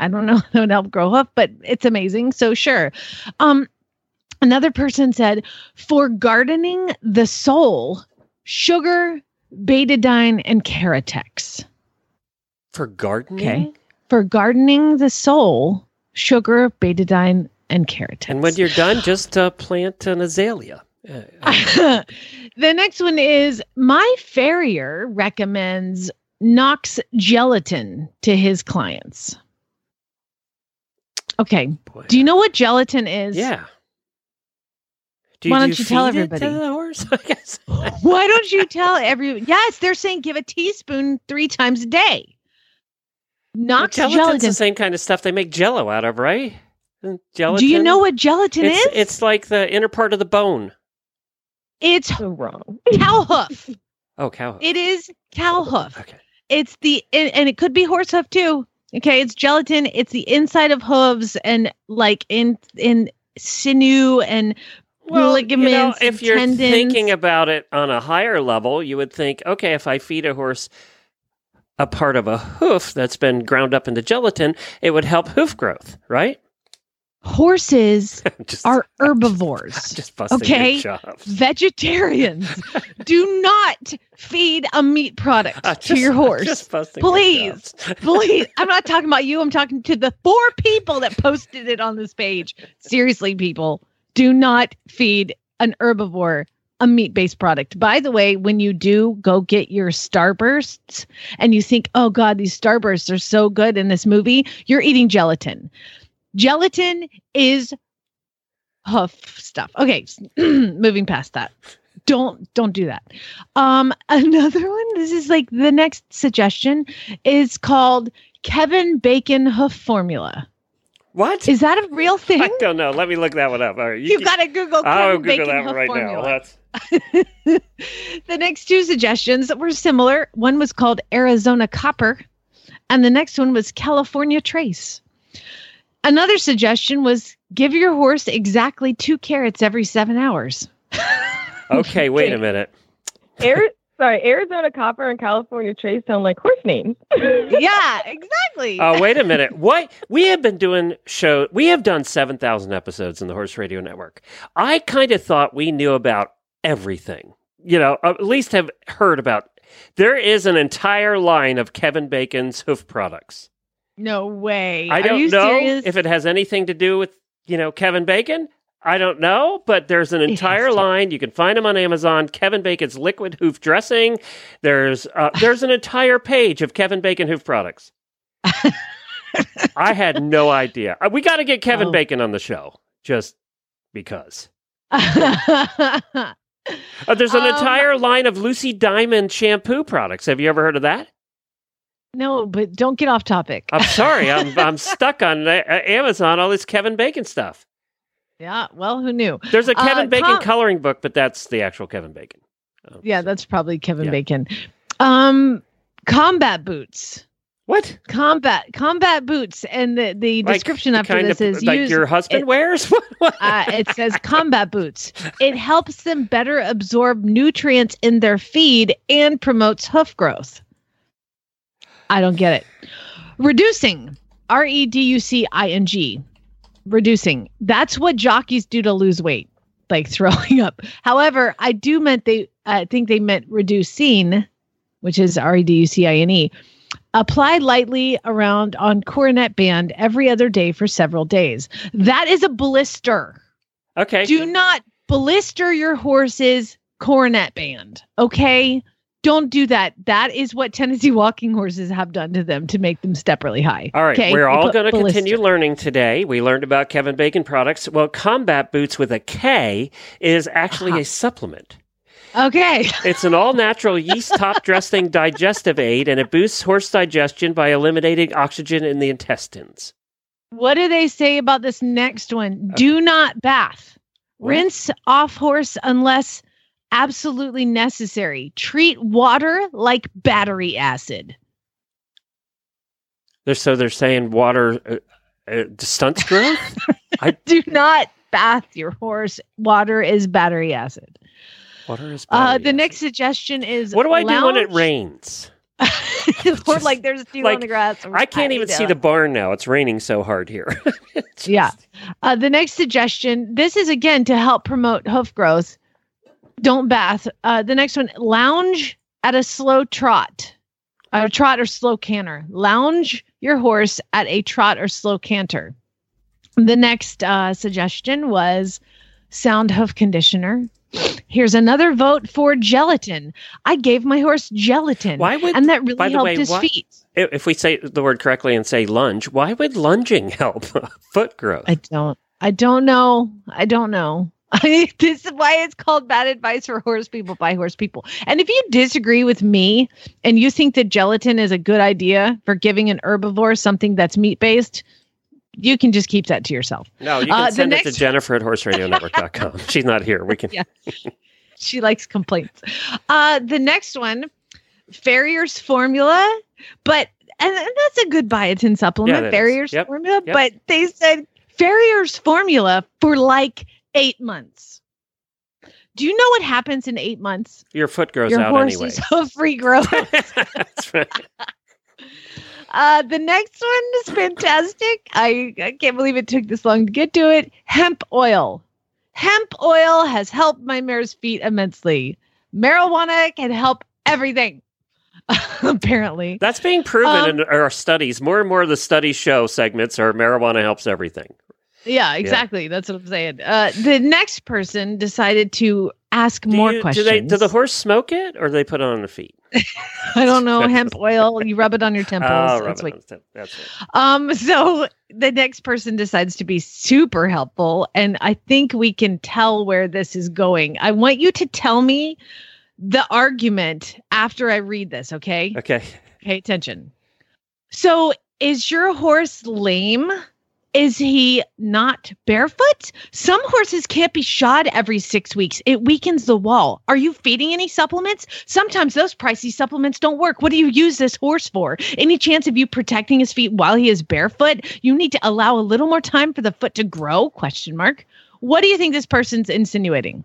I don't know how to help grow hoof, but it's amazing. So sure. Um, another person said for gardening the sole, sugar, betadine, and Keratex. For gardening? Okay. For gardening the sole, sugar, betadine, and Keratex. And when you're done, just uh, plant an azalea. Uh, the next one is my farrier recommends Knox gelatin to his clients. Okay. boy. Do you know what gelatin is? Yeah. Do Why do don't you tell everybody? horse? Why don't you tell every Yes, they're saying give a teaspoon 3 times a day. Knox Gelatin's gelatin. the same kind of stuff they make Jello out of, right? Isn't Gelatin. Do you know what gelatin it's, is? It's like the inner part of the bone. it's So wrong. cow hoof. Oh, cow. Hoof. It is cow hoof. Okay. It's the and, and it could be horse hoof too. Okay, it's gelatin. It's the inside of hooves and like in in sinew and Well, you know, ligaments. if you're tendons. thinking about it on a higher level, you would think, okay, if I feed a horse a part of a hoof that's been ground up into gelatin, it would help hoof growth, right? Horses Just- are herbivores. just okay? Vegetarians do not feed a meat product to your horse. just busting your Please, please. I'm not talking about you. I'm talking to the four people that posted it on this page. Seriously, people, do not feed an herbivore a meat based product. By the way, when you do go get your Starbursts and you think, oh God, these Starbursts are so good in this movie, you're eating gelatin. Gelatin is hoof stuff. Okay, moving past that. Don't don't do that. Um another one, this is like the next suggestion is called Kevin Bacon hoof formula. What? Is that a real thing? I don't know. Let me look that one up. All right, You've keep- got to Google Kevin I'll Google Bacon that one right formula. now. That's the next two suggestions were similar. One was called Arizona Copper, and the next one was California Trace. Another suggestion was give your horse exactly two carrots every seven hours. okay. Wait a minute. Ari- sorry, Arizona Copper and California Trace sound like horse names. yeah, exactly. Oh, wait a minute. What? We have been doing show. We have done 7,000 episodes in the Horse Radio Network. I kind of thought we knew about everything. You know, at least have heard about. There is an entire line of Kevin Bacon's hoof products. No way. I Are don't you know serious? if it has anything to do with, you know, Kevin Bacon. I don't know, but there's an entire line. You can find them on Amazon. Kevin Bacon's liquid hoof dressing. There's uh, there's an entire page of Kevin Bacon hoof products. I had no idea. Uh, We got to get Kevin Oh. Bacon on the show just because. Uh, there's an Um, entire line of Lucy Diamond shampoo products. Have you ever heard of that? No, but don't get off topic. I'm sorry, I'm I'm stuck on uh, Amazon. All this Kevin Bacon stuff. yeah, well, who knew? There's a Uh, Kevin Bacon com- coloring book, but that's the actual Kevin Bacon. Oh, Yeah, that's probably Kevin Yeah. Bacon. Um, combat boots. what Combat combat boots, and the the Like description the after this of- is like use, your husband it- wears. Uh, it says combat boots. It helps them better absorb nutrients in their feed and promotes hoof growth. I don't get it. Reducing, R E D U C I N G, reducing. That's what jockeys do to lose weight, like throwing up. However, I do meant they. I think they meant reducing, which is R E D U C I N E. Applied lightly around on coronet band every other day for several days. That is a blister. okay. Do not blister your horse's coronet band. Okay. Don't do that. That is what Tennessee walking horses have done to them to make them step really high. all right, Okay? we're all going to continue learning today. We learned about Kevin Bacon products. Well, Kombat Boots with a K is actually Uh-huh. a supplement. Okay. It's an all natural yeast top dressing digestive aid, and it boosts horse digestion by eliminating oxygen in the intestines. What do they say about this next one? Do not bath. What? Rinse off horse unless absolutely necessary. Treat water like battery acid. They're, so they're saying water uh, uh, stunts growth? I Do not bath your horse. Water is battery acid. water is battery Uh, the acid. next suggestion is What do I do when it rains? or like there's dew like, on the grass. I can't even see the barn now. It's raining so hard here. Yeah. Uh, the next suggestion. This is again to help promote hoof growth. Don't bath. Uh, the next one: lounge at a slow trot, a trot or slow canter. Lounge your horse at a trot or slow canter. The next uh, suggestion was sound hoof conditioner. Here's another vote for gelatin. I gave my horse gelatin, Why would- and that really helped way, his why- feet. If if we say the word correctly and say lunge, why would lunging help foot growth? I don't. I don't know. I don't know. I, this is why it's called bad advice for horse people by horse people. And if you disagree with me and you think that gelatin is a good idea for giving an herbivore something that's meat based, you can just keep that to yourself. no, you can Uh, send it to Jennifer at horseradionetwork.com. She's not here. We can. Yeah. She likes complaints. Uh, the next one, Farrier's formula, but and, and that's a good biotin supplement, is. Farrier's Yep. formula. Yep. But they said Farrier's formula for like eight months. Do you know what happens in eight months? Your foot grows Your out horse anyway. is hoof regrowth. That's right. Uh, the next one is fantastic. I, I can't believe it took this long to get to it. Hemp oil. Hemp oil has helped my mare's feet immensely. Marijuana can help everything. Apparently, That's being proven Um, in our studies. More and more of the studies show segments are marijuana helps everything. Yeah, exactly. That's what I'm saying. Uh, the next person decided to ask Do more you- questions. Do, they, do the horse smoke it or do they put it on the feet? I don't know. Hemp oil. You rub it on your temples. Oh, That's what the- that's it. Um, so the next person decides to be super helpful, and I think we can tell where this is going. I want you to tell me the argument after I read this, okay? Okay. Pay attention. So, is your horse lame? Is he not barefoot? Some horses can't be shod every six weeks. It weakens the wall. Are you feeding any supplements? Sometimes those pricey supplements don't work. What do you use this horse for? Any chance of you protecting his feet while he is barefoot? You need to allow a little more time for the foot to grow? Question mark. What do you think this person's insinuating?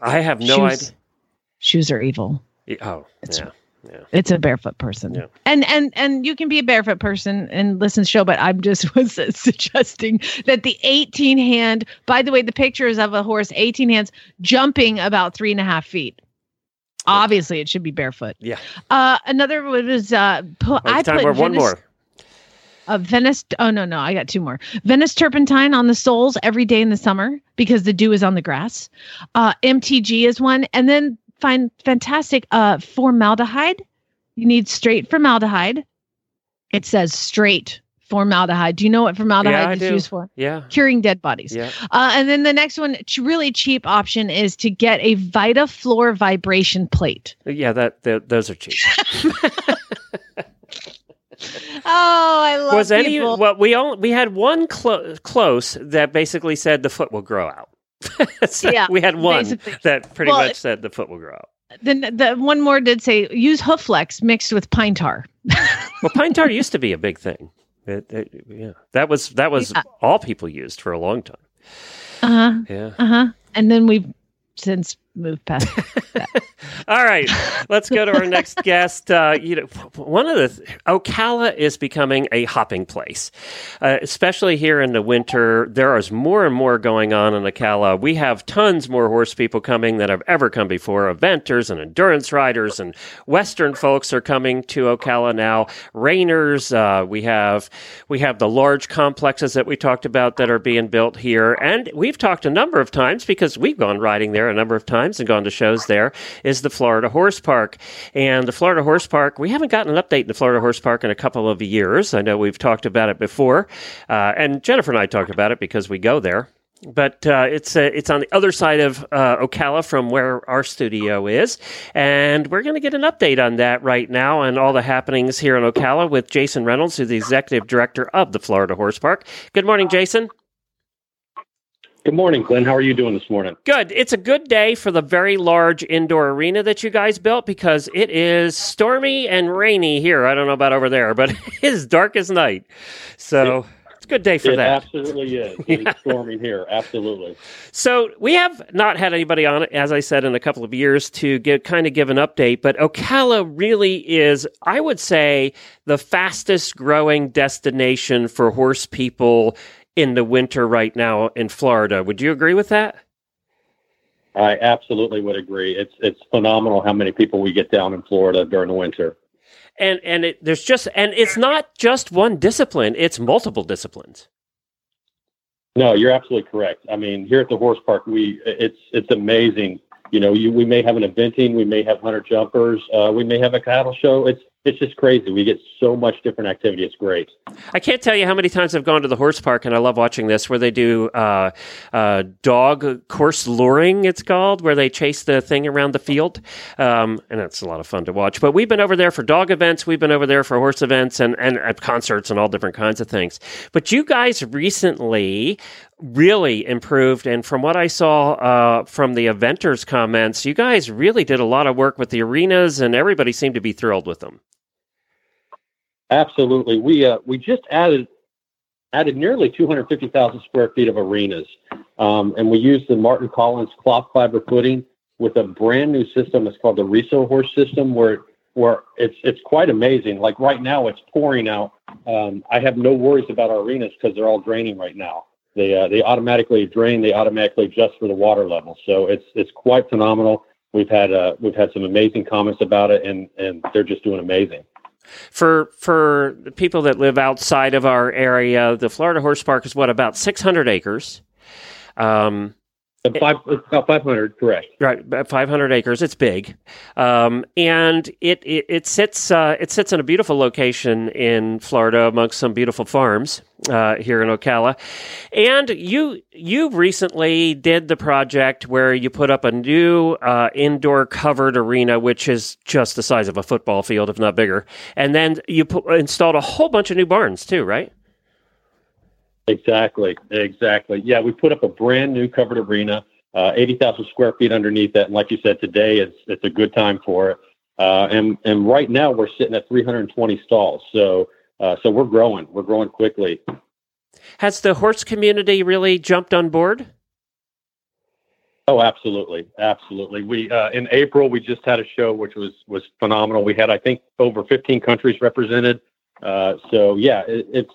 I have no Shoes. idea. Shoes are evil. Oh, yeah. Yeah. It's a barefoot person. Yeah. And and and you can be a barefoot person and listen to the show, but I'm just was suggesting that the 18 hand, by the way, the picture is of a horse, 18 hands, jumping about three and a half feet. Obviously, it should be barefoot. Yeah. Uh, another one was uh, pu- I time put one Venice- more. uh, Venice. Oh no, no, I got two more. Venice turpentine on the soles every day in the summer because the dew is on the grass. Uh, MTG is one, and then find fantastic uh, formaldehyde. You need straight formaldehyde. It says straight formaldehyde. Do you know what formaldehyde Yeah, is used for? Yeah. Curing dead bodies. Yeah. Uh, and then the next one, really cheap option is to get a VitaFloor vibration plate. Yeah, that, that those are cheap. Oh, I love was any people. well we all we had one clo- close that basically said the foot will grow out. So Yeah, we had one basically. that pretty Well, much said the foot will grow out. Then the one more did say use Hooflex mixed with pine tar. Well, pine tar used to be a big thing. It, it- yeah, that was that was Yeah. all people used for a long time. Uh huh. Yeah. Uh huh. And then we've since moved past. All right, let's go to our next guest. Uh, you know, one of the th- Ocala is becoming a hopping place, uh, especially here in the winter. There is more and more going on in Ocala. We have tons more horse people coming than have ever come before. Eventers and endurance riders and Western folks are coming to Ocala now. Reiners. Uh, we have we have the large complexes that we talked about that are being built here, and we've talked a number of times because we've gone riding there a number of times and gone to shows there. Is the Florida Horse Park, and the Florida Horse Park. We haven't gotten an update in the Florida Horse Park in a couple of years. I know we've talked about it before, uh, and Jennifer and I talked about it because we go there but uh, it's uh, it's on the other side of uh, Ocala from where our studio is, and we're going to get an update on that right now and all the happenings here in Ocala with Jason Reynolds, who's the executive director of the Florida Horse Park. Good morning, Jason. Good morning, Glenn. How are you doing this morning? Good. It's a good day for the very large indoor arena that you guys built because it is stormy and rainy here. I don't know about over there, but it is dark as night. So it's a good day for it that. absolutely is. It's storming here. Absolutely. So we have not had anybody on it, as I said, in a couple of years to give kind of give an update. But Ocala really is, I would say, the fastest growing destination for horse people in the winter right now in Florida. Would you agree with that? I absolutely would agree. It's it's phenomenal how many people we get down in Florida during the winter. And and it, there's just and it's not just one discipline; it's multiple disciplines. No, you're absolutely correct. I mean, here at the horse park, we it's it's amazing. You know, you, we may have an eventing, we may have hunter jumpers, uh, we may have a cattle show. It's it's just crazy. We get so much different activity. It's great. I can't tell you how many times I've gone to the horse park, and I love watching this, where they do uh, uh, dog course luring. It's called, where they chase the thing around the field, um, and it's a lot of fun to watch. But we've been over there for dog events, we've been over there for horse events, and and at concerts and all different kinds of things. But you guys recently really improved, and from what I saw uh, from the eventers' comments, you guys really did a lot of work with the arenas, and everybody seemed to be thrilled with them. Absolutely. We uh, we just added added nearly 250,000 square feet of arenas, um, and we used the Martin Collins cloth fiber footing with a brand new system. It's called the Reso Horse System, where where it's it's quite amazing. Like right now, it's pouring out. Um, I have no worries about our arenas because they're all draining right now. They uh, they automatically drain. They automatically adjust for the water level. So it's it's quite phenomenal. We've had uh, we've had some amazing comments about it, and and they're just doing amazing. For for people that live outside of our area, the Florida Horse Park is what about 600 acres. Um, Five, about 500, correct. Right, about 500 acres. It's big, um, and it it, it sits uh, it sits in a beautiful location in Florida amongst some beautiful farms uh, here in Ocala. And you you recently did the project where you put up a new uh, indoor covered arena, which is just the size of a football field, if not bigger. And then you put, installed a whole bunch of new barns too, right? Exactly, exactly. Yeah, we put up a brand new covered arena, uh, eighty thousand square feet underneath that, and like you said, today it's it's a good time for it. Uh, and and right now we're sitting at 320 stalls, so uh, so we're growing, we're growing quickly. Has the horse community really jumped on board? Oh, absolutely, absolutely. We uh, in April we just had a show which was was phenomenal. We had I think over 15 countries represented. Uh, so yeah, it, it's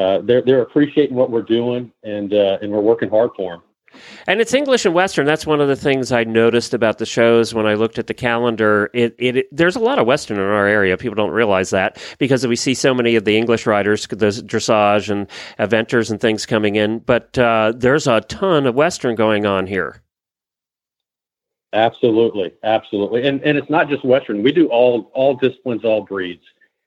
uh, they're they're appreciating what we're doing, and uh, and we're working hard for them. And it's English and Western. That's one of the things I noticed about the shows when I looked at the calendar. It, it, it, there's a lot of Western in our area. People don't realize that because we see so many of the English riders, the dressage and eventers and things coming in. But uh, there's a ton of Western going on here. Absolutely, absolutely, and and it's not just Western. We do all all disciplines, all breeds.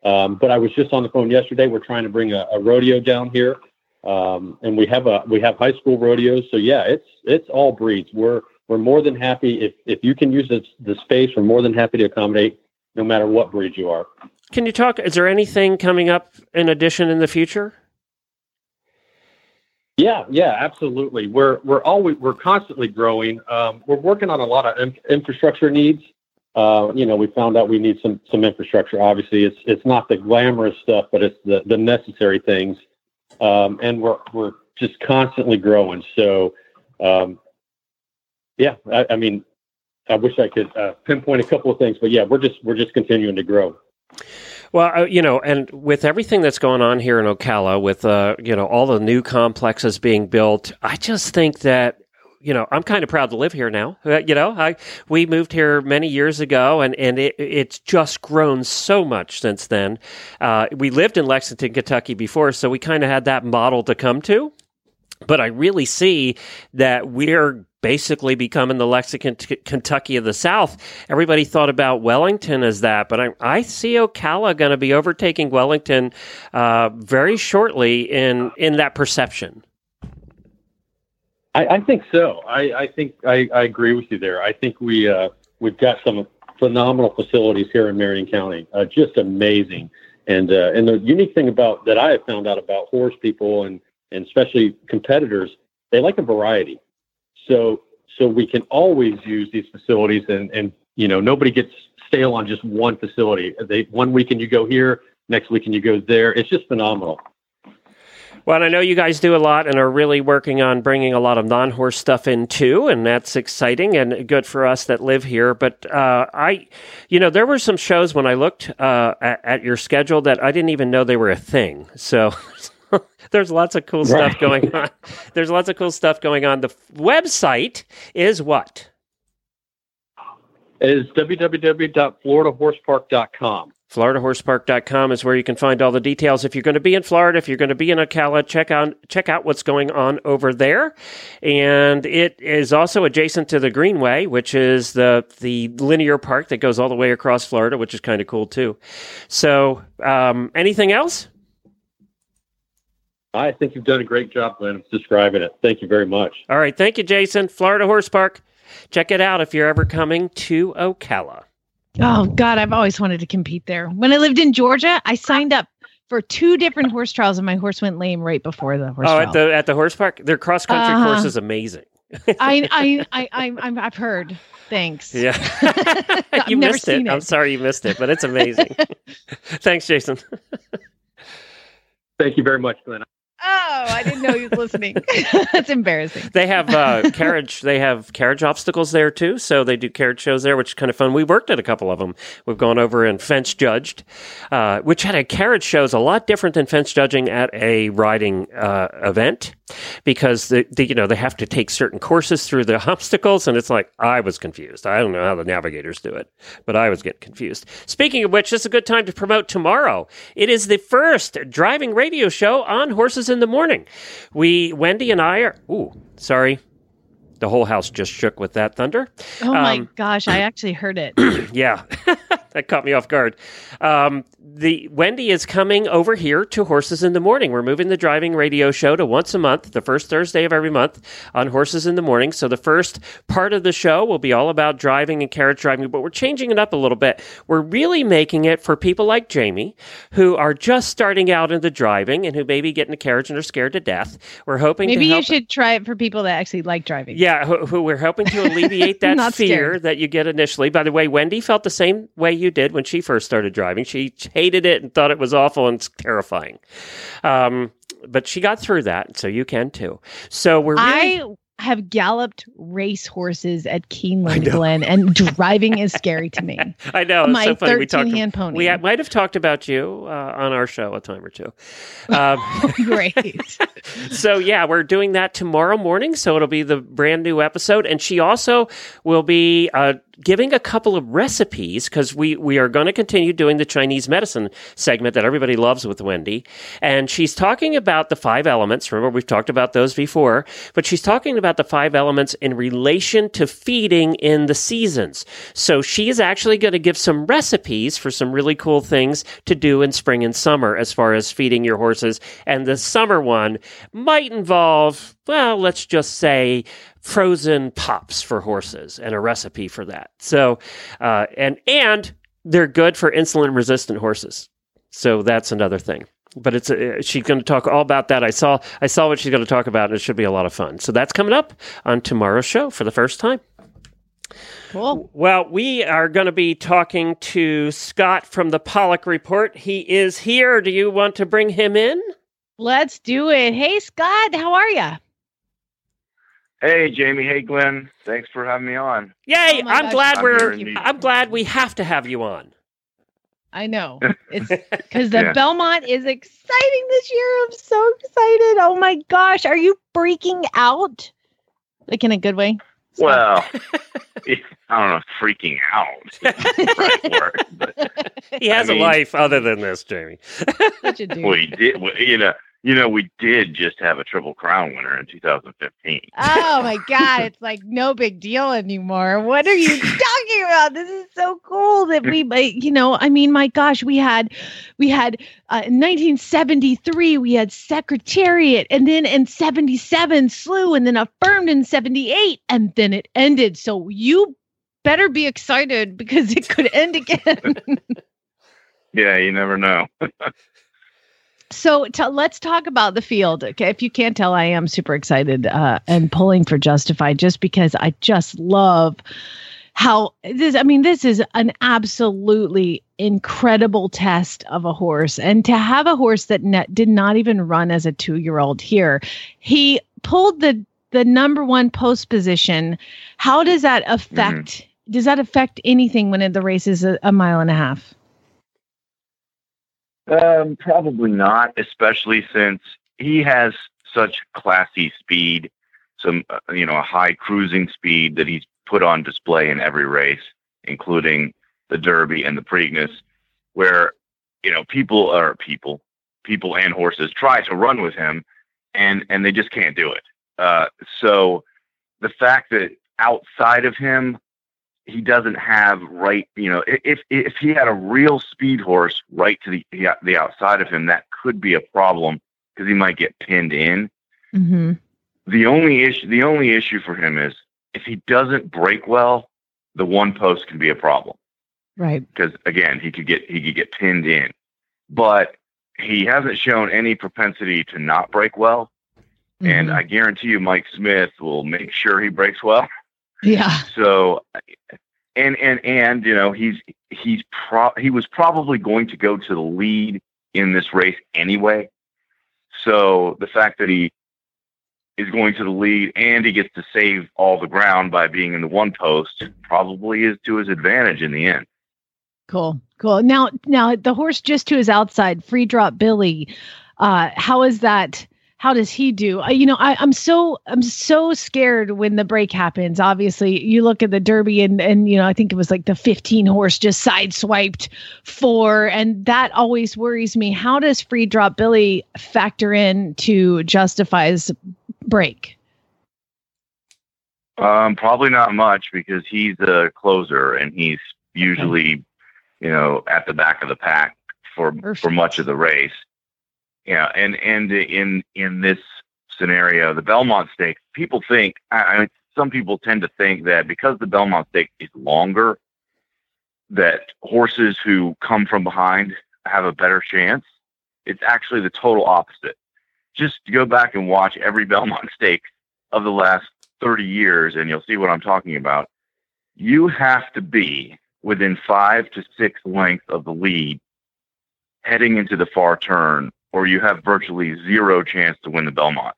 Um, but I was just on the phone yesterday. We're trying to bring a, a rodeo down here, um, and we have a we have high school rodeos. So yeah, it's it's all breeds. We're we're more than happy if if you can use the, the space. We're more than happy to accommodate, no matter what breed you are. Can you talk? Is there anything coming up in addition in the future? Yeah, yeah, absolutely. We're we're always we're constantly growing. Um, we're working on a lot of in, infrastructure needs uh, you know, we found out we need some some infrastructure. Obviously, it's it's not the glamorous stuff, but it's the the necessary things. Um, and we're we're just constantly growing. So, um, yeah, I, I, mean, I wish I could uh, pinpoint a couple of things, but yeah, we're just we're just continuing to grow. Well, uh, you know, and with everything that's going on here in Ocala, with uh, you know all the new complexes being built, I just think that you know, I'm kind of proud to live here now. Uh, you know, I we moved here many years ago, and and it, it's just grown so much since then. Uh, we lived in Lexington, Kentucky before, so we kind of had that model to come to. But I really see that we're basically becoming the Lexington, Kentucky of the South. Everybody thought about Wellington as that, but I, I see Ocala going to be overtaking Wellington uh, very shortly in in that perception. I, I think so. I, I think I, I, agree with you there. I think we uh, we've got some phenomenal facilities here in Marion County, uh, just amazing. And uh, and the unique thing about that I have found out about horse people and and especially competitors, they like a variety. So so we can always use these facilities, and and you know nobody gets stale on just one facility. They one weekend you go here, next weekend you go there. It's just phenomenal. Well, I know you guys do a lot and are really working on bringing a lot of non horse stuff in too, and that's exciting and good for us that live here. But uh, I, you know, there were some shows when I looked uh, at, at, your schedule that I didn't even know they were a thing. So. there's lots of cool right. stuff going on. There's lots of cool stuff going on. The f- website is what? Is www.floridahorsepark.com. FloridaHorsePark.com is where you can find all the details. If you're going to be in Florida, if you're going to be in Ocala, check out check out what's going on over there. And it is also adjacent to the Greenway, which is the the linear park that goes all the way across Florida, which is kind of cool too. So, um, anything else? I think you've done a great job, Glenn, of describing it. Thank you very much. All right, thank you, Jason. Florida Horse Park. Check it out if you're ever coming to Ocala. Oh God, I've always wanted to compete there. When I lived in Georgia, I signed up for two different horse trials, and my horse went lame right before the horse. Oh, trial. at the at the horse park, their cross country uh, course is amazing. I I I I I've heard. Thanks. Yeah, you missed it. it. I'm sorry you missed it, but it's amazing. Thanks, Jason. Thank you very much, Glenn. Oh, I didn't know he was listening. That's embarrassing. They have uh, carriage. They have carriage obstacles there too. So they do carriage shows there, which is kind of fun. We worked at a couple of them. We've gone over and fence judged, uh, which had a carriage show is a lot different than fence judging at a riding uh, event because the, the you know they have to take certain courses through the obstacles, and it's like I was confused. I don't know how the navigators do it, but I was getting confused. Speaking of which, this is a good time to promote tomorrow. It is the first driving radio show on Horses in the Morning. We Wendy and I are. Ooh, sorry. The whole house just shook with that thunder. Oh my Um, gosh, I actually heard it. yeah, that caught me off guard. Um, the Wendy is coming over here to Horses in the Morning. We're moving the driving radio show to once a month, the first Thursday of every month on Horses in the Morning. So the first part of the show will be all about driving and carriage driving, but we're changing it up a little bit. We're really making it for people like Jamie who are just starting out into driving and who maybe get in a carriage and are scared to death. We're hoping Maybe you should try it for people that actually like driving. yeah, who, who we're hoping to alleviate that fear scared. that you get initially. By the way, Wendy felt the same way you did when she first started driving. She hated it and thought it was awful and terrifying. Um, but she got through that, so you can too. So we're really. I have galloped race horses at Keeneland Glen, and driving is scary to me. I know. My so funny. We 13 talked. hand pony. We might have talked about you uh, on our show a time or two. Um, Great. so yeah, we're doing that tomorrow morning. So it'll be the brand new episode, and she also will be uh, giving a couple of recipes because we we are going to continue doing the Chinese medicine segment that everybody loves with Wendy, and she's talking about the five elements. Remember, we've talked about those before, but she's talking about the five elements in relation to feeding in the seasons. So she is actually going to give some recipes for some really cool things to do in spring and summer as far as feeding your horses. And the summer one might involve, well, let's just say frozen pops for horses and a recipe for that. So, uh, and, and they're good for insulin resistant horses. So that's another thing. But it's uh, she's going to talk all about that. I saw I saw what she's going to talk about, and it should be a lot of fun. So that's coming up on tomorrow's show for the first time. Cool. Well, we are going to be talking to Scott from the Paulick Report. He is here. Do you want to bring him in? Let's do it. Hey, Scott, how are you? Hey, Jamie. Hey, Glenn. Thanks for having me on. Yay! Oh I'm gosh, glad I'm we're. here. I'm glad we have to have you on. I know. It's because the Yeah. Belmont is exciting this year. I'm so excited. Oh my gosh. Are you freaking out? Like in a good way? Well, I don't know, freaking out. right word, but He has I a mean- life other than this, Jamie. Such a dude. we did. we- You know, you know, we did just have a Triple Crown winner in 2015. Oh my god, it's like no big deal anymore. What are you talking about? This is so cool that we you know, I mean, my gosh, we had we had uh, in 1973 we had Secretariat and then in 77 Slew and then affirmed in 78 and then it ended. So you better be excited because it could end again. Yeah, you never know. So t- let's talk about the field. Okay, if you can't tell, I am super excited uh, and pulling for Justified just because I just love how this. I mean, this is an absolutely incredible test of a horse, and to have a horse that ne- did not even run as a two-year-old here, he pulled the the number one post position. How does that affect? Does that affect anything when the race is a, a mile and a half? Um, probably not, especially since he has such classy speed, some uh, you know a high cruising speed that he's put on display in every race, including the Derby and the Preakness, where you know people are people, people and horses try to run with him, and and they just can't do it. Uh, so the fact that outside of him he doesn't have right you know if if he had a real speed horse right to the the, outside of him that could be a problem because he might get pinned in Mm-hmm. the only issue the only issue for him is if he doesn't break well the one post can be a problem Right. because again he could get he could get pinned in but he hasn't shown any propensity to not break well and Mhm. i guarantee you mike smith will make sure he breaks well yeah. so and and and you know he's he's pro he was probably going to go to the lead in this race anyway So the fact that he is going to the lead and he gets to save all the ground by being in the one post probably is to his advantage in the end. Cool, cool. Now, now the horse just to his outside, free drop Billy. Uh, how is that? How does he do? Uh, you know, I, I'm so I'm so scared when the break happens. Obviously, you look at the Derby and and you know I think it was like the 15 horse just sideswiped four, and that always worries me. How does free drop Billy factor in to Justify's break? Um, probably not much because he's a closer and he's usually, you know, at the back of the pack for for much of the race. Yeah, and and in in this scenario, the Belmont Stakes, people think. I, mean, some people tend to think that because the Belmont Stakes is longer, that horses who come from behind have a better chance. It's actually the total opposite. Just go back and watch every Belmont Stakes of the last 30 years, and you'll see what I'm talking about. You have to be within five to six lengths of the lead heading into the far turn, or you have virtually zero chance to win the Belmont.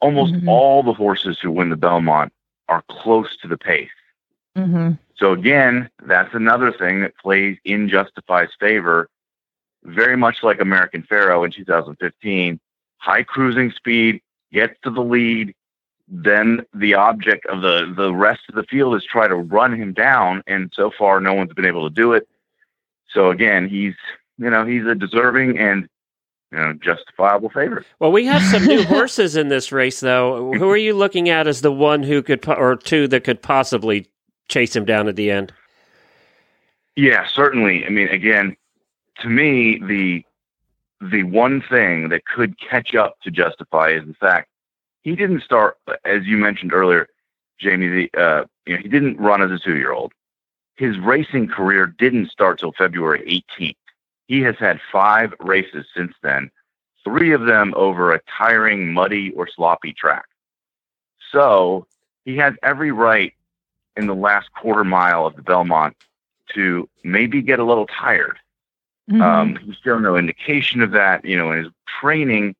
Almost Mhm. all the horses who win the Belmont are close to the pace. Mm-hmm. So again, that's another thing that plays in Justify's favor, very much like American Pharoah in 2015. High cruising speed, gets to the lead, then the object of the the rest of the field is try to run him down, and so far no one's been able to do it. So again, he's you know he's a deserving and you know justifiable favorite. Well, we have some new horses in this race, though. Who are you looking at as the one who could, po- or two that could possibly chase him down at the end? Yeah, certainly. I mean, again, to me, the the one thing that could catch up to Justify is the fact he didn't start, as you mentioned earlier, Jamie. The uh, you know he didn't run as a two year old. His racing career didn't start till February 18th. He has had five races since then, three of them over a tiring, muddy, or sloppy track. So he has every right in the last quarter mile of the Belmont to maybe get a little tired. Um, he's shown no indication of that, you know, in his training,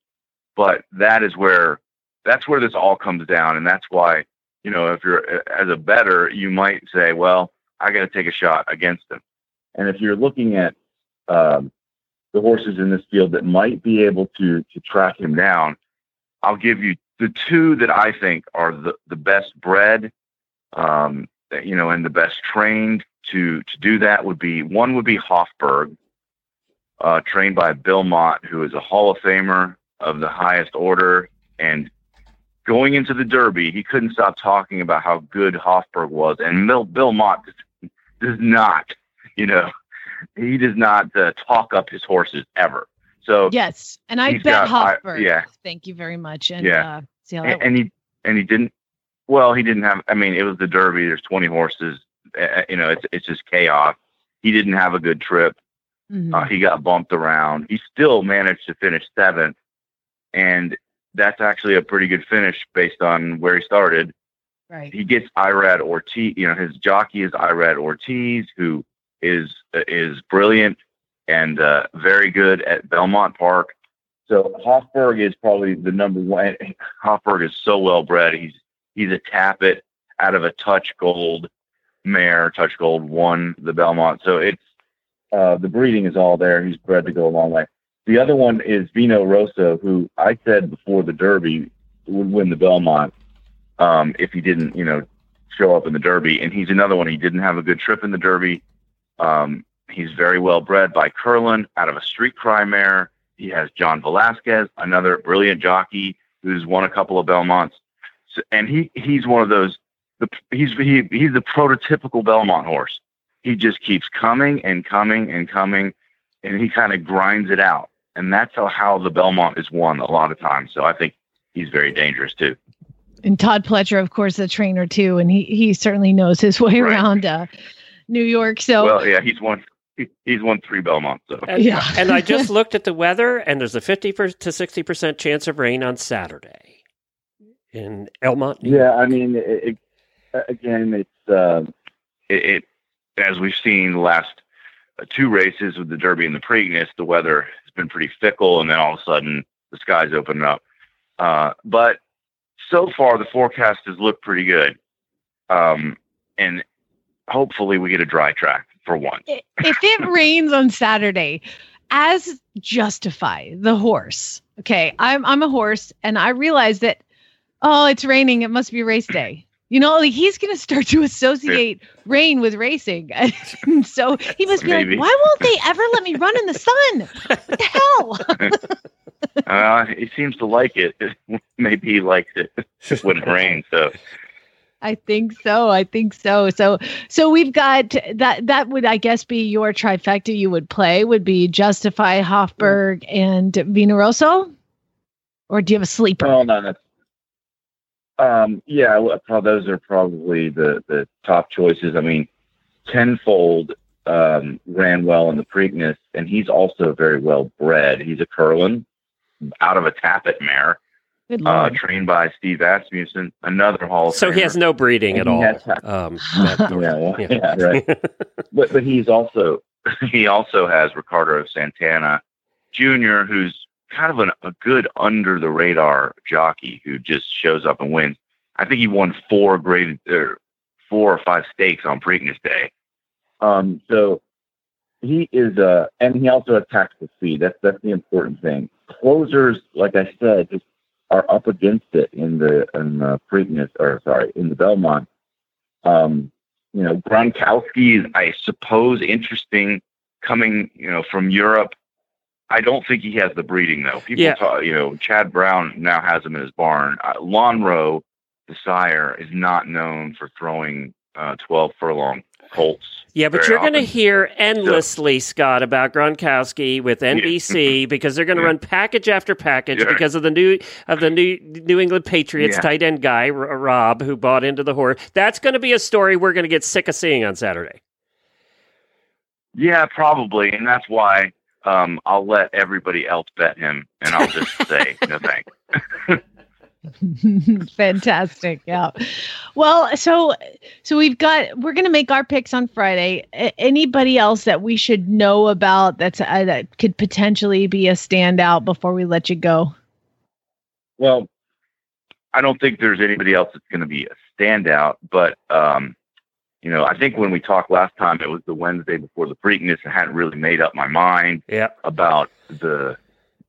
but that is where that's where this all comes down, and that's why, you know, if you're as a better, you might say, well, I got to take a shot against him. And if you're looking at um, the horses in this field that might be able to to track him down, I'll give you the two that I think are the the best bred, um, you know, and the best trained to to do that would be one would be Hofburg, uh, trained by Bill Mott, who is a Hall of Famer of the highest order. And going into the Derby, he couldn't stop talking about how good Hofburg was. And Bill, Bill Mott does, does not, you know, he does not uh, talk up his horses ever. So Yes, and I bet got- I- yeah. Thank you very much. And Yeah. uh, see how and, and he and he didn't. Well, he didn't have. I mean, it was the Derby. There's 20 horses. Uh, you know, it's it's just chaos. He didn't have a good trip. Mhm. Uh, he got bumped around. He still managed to finish seventh, and that's actually a pretty good finish based on where he started. Right. He gets Irad Ortiz. You know, his jockey is Irad Ortiz, who is is brilliant and uh, very good at Belmont Park. So Hofburg is probably the number one. Hofburg is so well bred. He's he's a Tapit out of a touch gold mare. Touch gold won the Belmont. So it's uh, the breeding is all there. He's bred to go a long way. The other one is Vino Rosso, who I said before the Derby would win the Belmont um, if he didn't, you know, show up in the Derby. And he's another one. He didn't have a good trip in the Derby. Um, he's very well bred by Curlin out of a street cry mare. He has John Velazquez, another brilliant jockey who's won a couple of Belmonts. So, and he he's one of those. The, he's he, he's the prototypical Belmont horse. He just keeps coming and coming and coming, and he kind of grinds it out. And that's how, how the Belmont is won a lot of times. So I think he's very dangerous too. and Todd Pletcher, of course, the trainer too, and he he certainly knows his way around uh, New York. So Well, yeah, he's won. he- He's won three Belmonts. So And, and I just looked at the weather, and there's a 50 per, to 60% chance of rain on Saturday in Elmont. New Yeah, I mean, it, it, again, it's uh, it, it as we've seen the last uh, two races with the Derby and the Preakness, the weather has been pretty fickle, and then all of a sudden the skies open up. Uh, but so far, the forecast has looked pretty good. Um, and hopefully, we get a dry track for once. if it rains on Saturday, as justify the horse. Okay, I'm I'm a horse, and I realize that. Oh, it's raining. It must be race day. You know, like he's going to start to associate rain with racing. And so he must be Maybe. like, why won't they ever let me run in the sun? What the hell? uh, he seems to like it. Maybe he likes it when it rains. So I think so. I think so. So so we've got that that would I guess be your trifecta you would play would be Justify, Hofburg, and Vino Rosso? Or do you have a sleeper? Oh no, that's um yeah, well, those are probably the the top choices. I mean, tenfold um ran well in the Preakness, and he's also very well bred. He's a Curlin out of a Tapit mare, uh, trained by Steve Asmussen, another Hall of So he has no breeding at And he all. has Um, that- yeah, well, yeah, right. but but he's also he also has Ricardo Santana Jr., who's kind of an, a good under the radar jockey who just shows up and wins. I think he won four graded, er, four or five stakes on Preakness Day. Um, so he is, uh, and he also has tactical speed. That's that's the important thing. Closers, like I said, just are up against it in the in the Preakness, or sorry, in the Belmont. Um, you know, Gronkowski is, I suppose, interesting coming, you know, from Europe. I don't think he has the breeding though. People Yeah. talk, you know, Chad Brown now has him in his barn. Uh, Lonhro, the sire, is not known for throwing uh, 12 furlong colts. Yeah, but you're going to hear endlessly, Scott, about Gronkowski with NBC because they're going to Yeah. run package after package Yeah. because of the new of the new New England Patriots Yeah. tight end guy R- Rob who bought into the horse. That's going to be a story we're going to get sick of seeing on Saturday. Yeah, probably, and that's why um, I'll let everybody else bet him, and I'll just say no thanks. Fantastic. Yeah. Well, so so we've got we're going to make our picks on Friday. A- anybody else that we should know about that's uh, that could potentially be a standout before we let you go? Well, I don't think there's anybody else that's going to be a standout, but um, you know, I think when we talked last time, it was the Wednesday before the Preakness. I hadn't really made up my mind Yeah. about the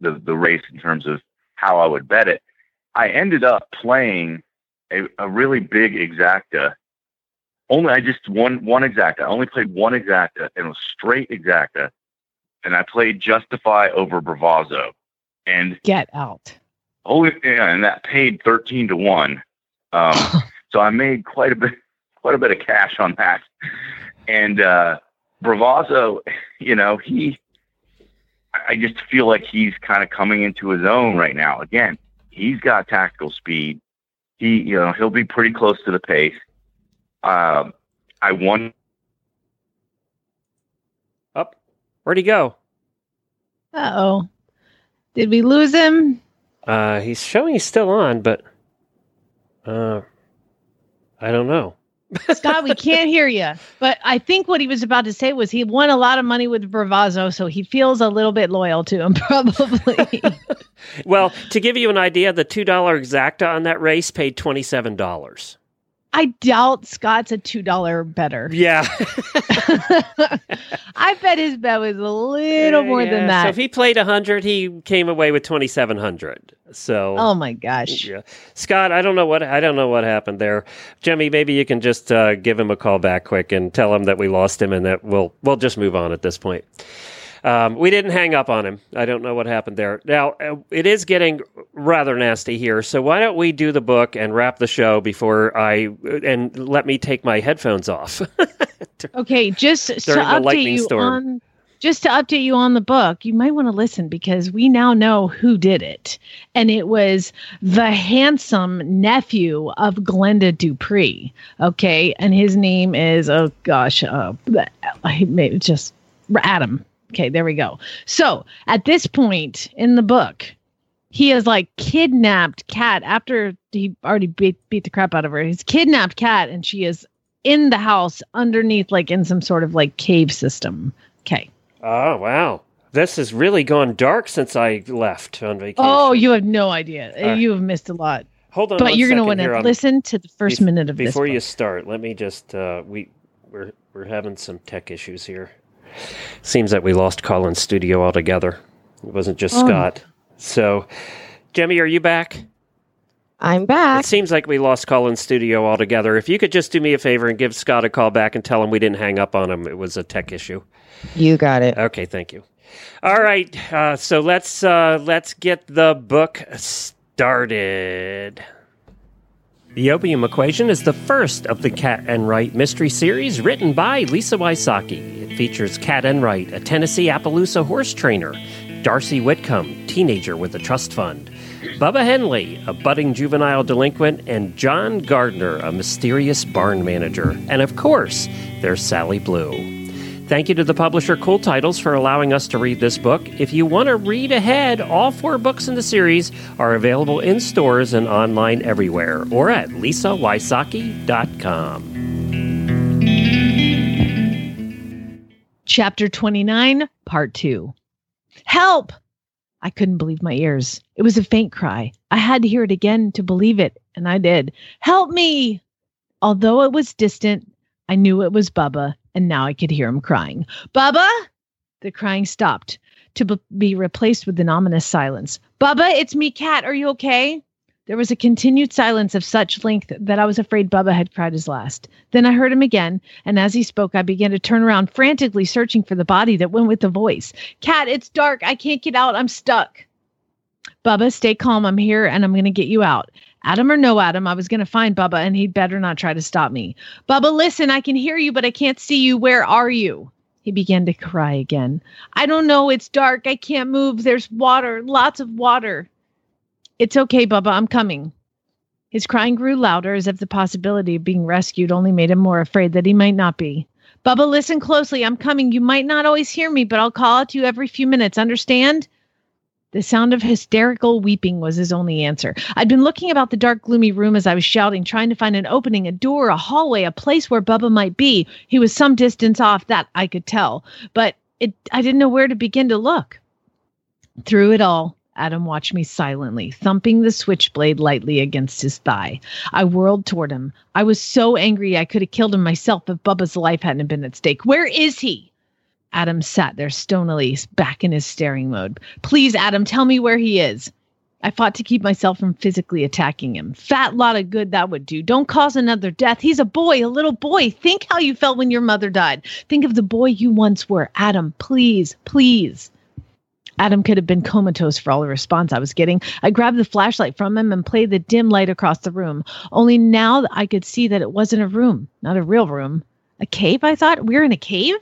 the the race in terms of how I would bet it. I ended up playing a, a really big exacta. Only I just one one exacta. I only played one exacta and it was straight exacta, and I played Justify over Bravazo, and Get out. only yeah, and that paid thirteen to one. Um, so I made quite a bit quite a bit of cash on that. And uh, Bravazo, you know, he I just feel like he's kind of coming into his own right now. Again, he's got tactical speed. He, you know, he'll be pretty close to the pace. Um, I won. Up. Where'd he go? Uh oh. Did we lose him? Uh, he's showing he's still on, but uh, I don't know. Scott, we can't hear you. But I think what he was about to say was he won a lot of money with Bravazo, so he feels a little bit loyal to him, probably. Well, to give you an idea, the two dollar exacta on that race paid twenty seven dollars. I doubt Scott's a two dollar better. Yeah, I bet his bet was a little more Yeah, than that. So if he played hundred, he came away with twenty seven hundred. So oh my gosh. Yeah. Scott, I don't know what I don't know what happened there. Jimmy, maybe you can just uh, give him a call back quick and tell him that we lost him and that we'll we'll just move on at this point. Um, we didn't hang up on him. I don't know what happened there. Now uh, it is getting rather nasty here, so why don't we do the book and wrap the show before I and let me take my headphones off. Okay, just to the update lightning you storm. on just to update you on the book, you might want to listen because we now know who did it. And it was the handsome nephew of Glenda Dupree. Okay. And his name is, oh gosh, uh, just Adam. Okay. There we go. So at this point in the book, he has like kidnapped Cat after he already beat, beat the crap out of her. He's kidnapped Cat and she is in the house underneath, like in some sort of like cave system. Okay. oh wow, This has really gone dark since I left on vacation. Oh, you have no idea. Uh, you have missed a lot. Hold on But you're going to want to listen to the first Bef- minute of this. before you start. Let me just uh, we we're we're having some tech issues here. Seems that we lost Colin's studio altogether. It wasn't just Oh. Scott. So, Jemmy, are you back? I'm back. It seems like we lost Colin's studio altogether. If you could just do me a favor and give Scott a call back and tell him we didn't hang up on him. It was a tech issue. You got it. Okay, thank you. All right, uh, so let's uh, let's get the book started. The Opium Equation is the first of the Cat Enright mystery series written by Lisa Wysocki. It features Cat Enright, a Tennessee Appaloosa horse trainer, Darcy Whitcomb, teenager with a trust fund, Bubba Henley, a budding juvenile delinquent, and John Gardner, a mysterious barn manager. And of course, there's Sally Blue. Thank you to the publisher Cool Titles for allowing us to read this book. If you want to read ahead, all four books in the series are available in stores and online everywhere or at lisawysocki.com. Chapter 29, Part 2. Help! I couldn't believe my ears. It was a faint cry. I had to hear it again to believe it, and I did. Help me! Although it was distant, I knew it was Bubba, and now I could hear him crying. Bubba! The crying stopped to be replaced with an ominous silence. Bubba, it's me, Cat. Are you okay? There was a continued silence of such length that I was afraid Bubba had cried his last. Then I heard him again, and as he spoke, I began to turn around, frantically searching for the body that went with the voice. Cat, it's dark. I can't get out. I'm stuck. Bubba, stay calm. I'm here, and I'm going to get you out. Adam or no Adam, I was going to find Bubba, and he'd better not try to stop me. Bubba, listen, I can hear you, but I can't see you. Where are you? He began to cry again. I don't know. It's dark. I can't move. There's water, lots of water. It's okay, Bubba. I'm coming. His crying grew louder as if the possibility of being rescued only made him more afraid that he might not be. Bubba, listen closely. I'm coming. You might not always hear me, but I'll call out to you every few minutes. Understand? The sound of hysterical weeping was his only answer. I'd been looking about the dark, gloomy room as I was shouting, trying to find an opening, a door, a hallway, a place where Bubba might be. He was some distance off, that I could tell, but it, I didn't know where to begin to look. Through it all, Adam watched me silently, thumping the switchblade lightly against his thigh. I whirled toward him. I was so angry I could have killed him myself if Bubba's life hadn't been at stake. Where is he? Adam sat there stonily, back in his staring mode. Please, Adam, tell me where he is. I fought to keep myself from physically attacking him. Fat lot of good that would do. Don't cause another death. He's a boy, a little boy. Think how you felt when your mother died. Think of the boy you once were. Adam, please, please. Adam could have been comatose for all the response I was getting. I grabbed the flashlight from him and played the dim light across the room. Only now I could see that it wasn't a room, not a real room. A cave, I thought? We're in a cave?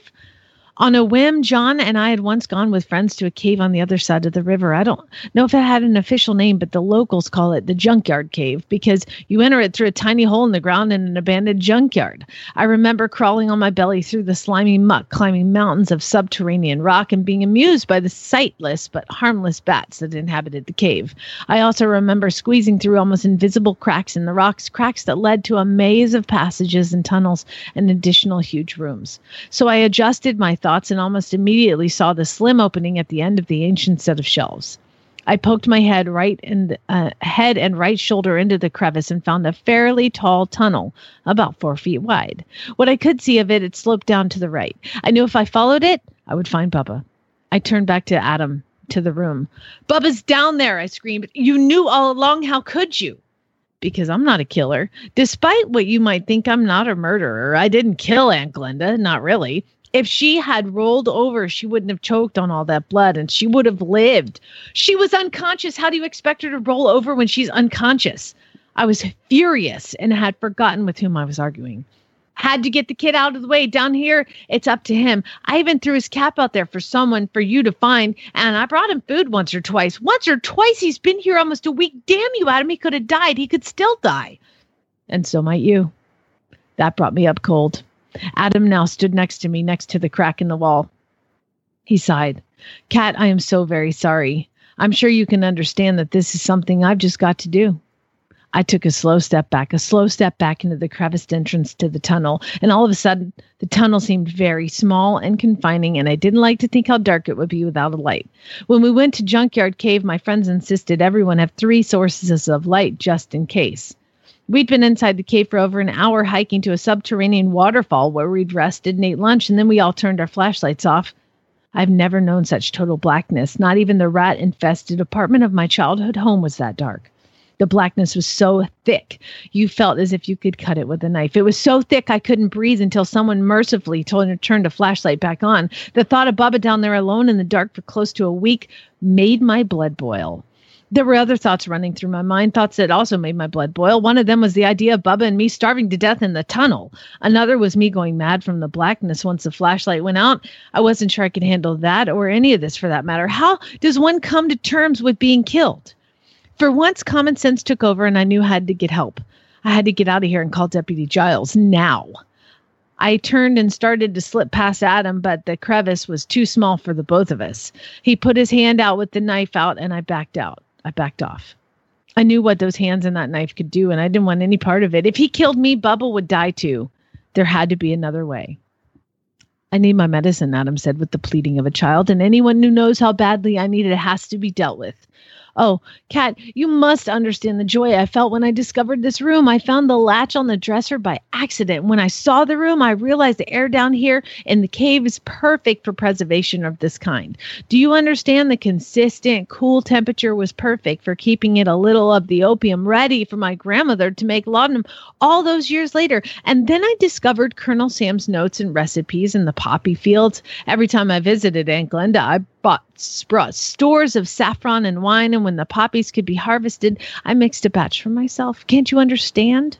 On a whim, John and I had once gone with friends to a cave on the other side of the river. I don't know if it had an official name, but the locals call it the Junkyard Cave because you enter it through a tiny hole in the ground in an abandoned junkyard. I remember crawling on my belly through the slimy muck, climbing mountains of subterranean rock, and being amused by the sightless but harmless bats that inhabited the cave. I also remember squeezing through almost invisible cracks in the rocks, cracks that led to a maze of passages and tunnels and additional huge rooms. So I adjusted my thoughts and almost immediately saw the slim opening at the end of the ancient set of shelves. I poked my head right and uh, head and right shoulder into the crevice and found a fairly tall tunnel, about four feet wide. What I could see of it, it sloped down to the right. I knew if I followed it, I would find Bubba. I turned back to Adam to the room. Bubba's down there! I screamed. You knew all along. How could you? Because I'm not a killer. Despite what you might think, I'm not a murderer. I didn't kill Aunt Glenda. Not really if she had rolled over, she wouldn't have choked on all that blood and she would have lived. She was unconscious. How do you expect her to roll over when she's unconscious? I was furious and had forgotten with whom I was arguing. Had to get the kid out of the way. Down here, it's up to him. I even threw his cap out there for someone for you to find, and I brought him food once or twice. Once or twice, he's been here almost a week. Damn you, Adam. He could have died. He could still die. And so might you. That brought me up cold. Adam now stood next to me, next to the crack in the wall. He sighed. Cat, I am so very sorry. I'm sure you can understand that this is something I've just got to do. I took a slow step back, a slow step back into the creviced entrance to the tunnel, and all of a sudden, the tunnel seemed very small and confining, and I didn't like to think how dark it would be without a light. When we went to Junkyard Cave, my friends insisted everyone have three sources of light just in case. We'd been inside the cave for over an hour hiking to a subterranean waterfall where we'd rested and ate lunch, and then we all turned our flashlights off. I've never known such total blackness. Not even the rat infested apartment of my childhood home was that dark. The blackness was so thick, you felt as if you could cut it with a knife. It was so thick I couldn't breathe until someone mercifully told me to turn the flashlight back on. The thought of Bubba down there alone in the dark for close to a week made my blood boil. There were other thoughts running through my mind, thoughts that also made my blood boil. One of them was the idea of Bubba and me starving to death in the tunnel. Another was me going mad from the blackness once the flashlight went out. I wasn't sure I could handle that or any of this for that matter. How does one come to terms with being killed? For once, common sense took over, and I knew I had to get help. I had to get out of here and call Deputy Giles now. I turned and started to slip past Adam, but the crevice was too small for the both of us. He put his hand out with the knife out, and I backed out. I backed off. I knew what those hands and that knife could do, and I didn't want any part of it. If he killed me, Bubba would die too. There had to be another way. I need my medicine, Adam said with the pleading of a child, and anyone who knows how badly I need it has to be dealt with. Oh, Cat, you must understand the joy I felt when I discovered this room. I found the latch on the dresser by accident. When I saw the room, I realized the air down here in the cave is perfect for preservation of this kind. Do you understand the consistent, cool temperature was perfect for keeping it a little of the opium ready for my grandmother to make laudanum all those years later? And then I discovered Colonel Sam's notes and recipes in the poppy fields. Every time I visited Aunt Glenda, I bought brought stores of saffron and wine and when the poppies could be harvested i mixed a batch for myself. Can't you understand?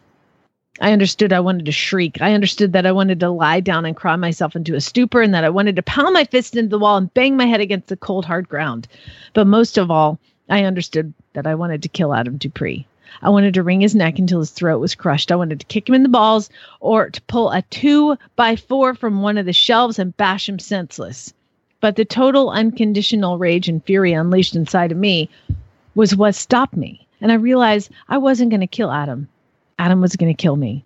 I understood i wanted to shriek. I understood that i wanted to lie down and cry myself into a stupor and that i wanted to pound my fist into the wall and bang my head against the cold hard ground. But most of all i understood that i wanted to kill adam dupree. I wanted to wring his neck until his throat was crushed. I wanted to kick him in the balls or to pull a two by four from one of the shelves and bash him senseless. But the total unconditional rage and fury unleashed inside of me was what stopped me. And I realized I wasn't going to kill Adam. Adam was going to kill me.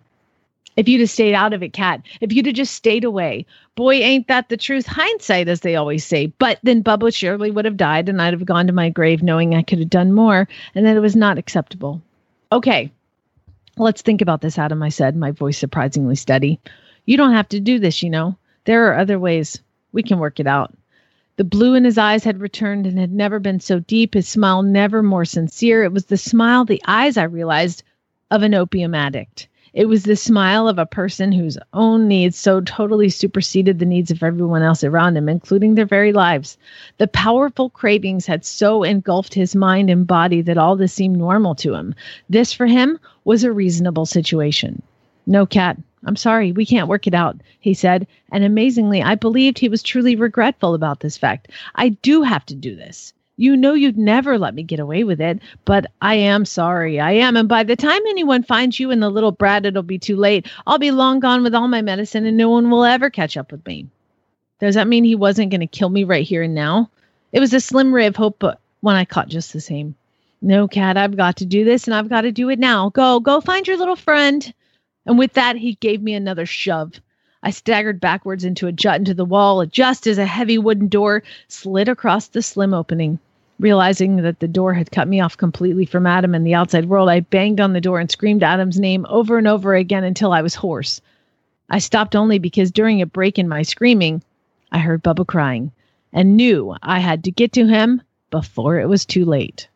If you'd have stayed out of it, Cat, if you'd have just stayed away, boy, ain't that the truth. Hindsight, as they always say. But then Bubba surely would have died, and I'd have gone to my grave knowing I could have done more and that it was not acceptable. Okay, let's think about this, Adam, I said, my voice surprisingly steady. You don't have to do this, you know. There are other ways. We can work it out. The blue in his eyes had returned and had never been so deep, his smile never more sincere. It was the smile, the eyes, I realized, of an opium addict. It was the smile of a person whose own needs so totally superseded the needs of everyone else around him, including their very lives. The powerful cravings had so engulfed his mind and body that all this seemed normal to him. This, for him, was a reasonable situation. No, Cat, I'm sorry, we can't work it out, he said. And amazingly, I believed he was truly regretful about this fact. I do have to do this. You know you'd never let me get away with it, but I am sorry. I am. And by the time anyone finds you and the little brat, it'll be too late. I'll be long gone with all my medicine and no one will ever catch up with me. Does that mean he wasn't going to kill me right here and now? It was a slim ray of hope, but one I caught just the same. No, Cat, I've got to do this and I've got to do it now. Go, go find your little friend. And with that, he gave me another shove. I staggered backwards into a jut into the wall just as a heavy wooden door slid across the slim opening. Realizing that the door had cut me off completely from Adam and the outside world, I banged on the door and screamed Adam's name over and over again until I was hoarse. I stopped only because during a break in my screaming, I heard Bubba crying and knew I had to get to him before it was too late.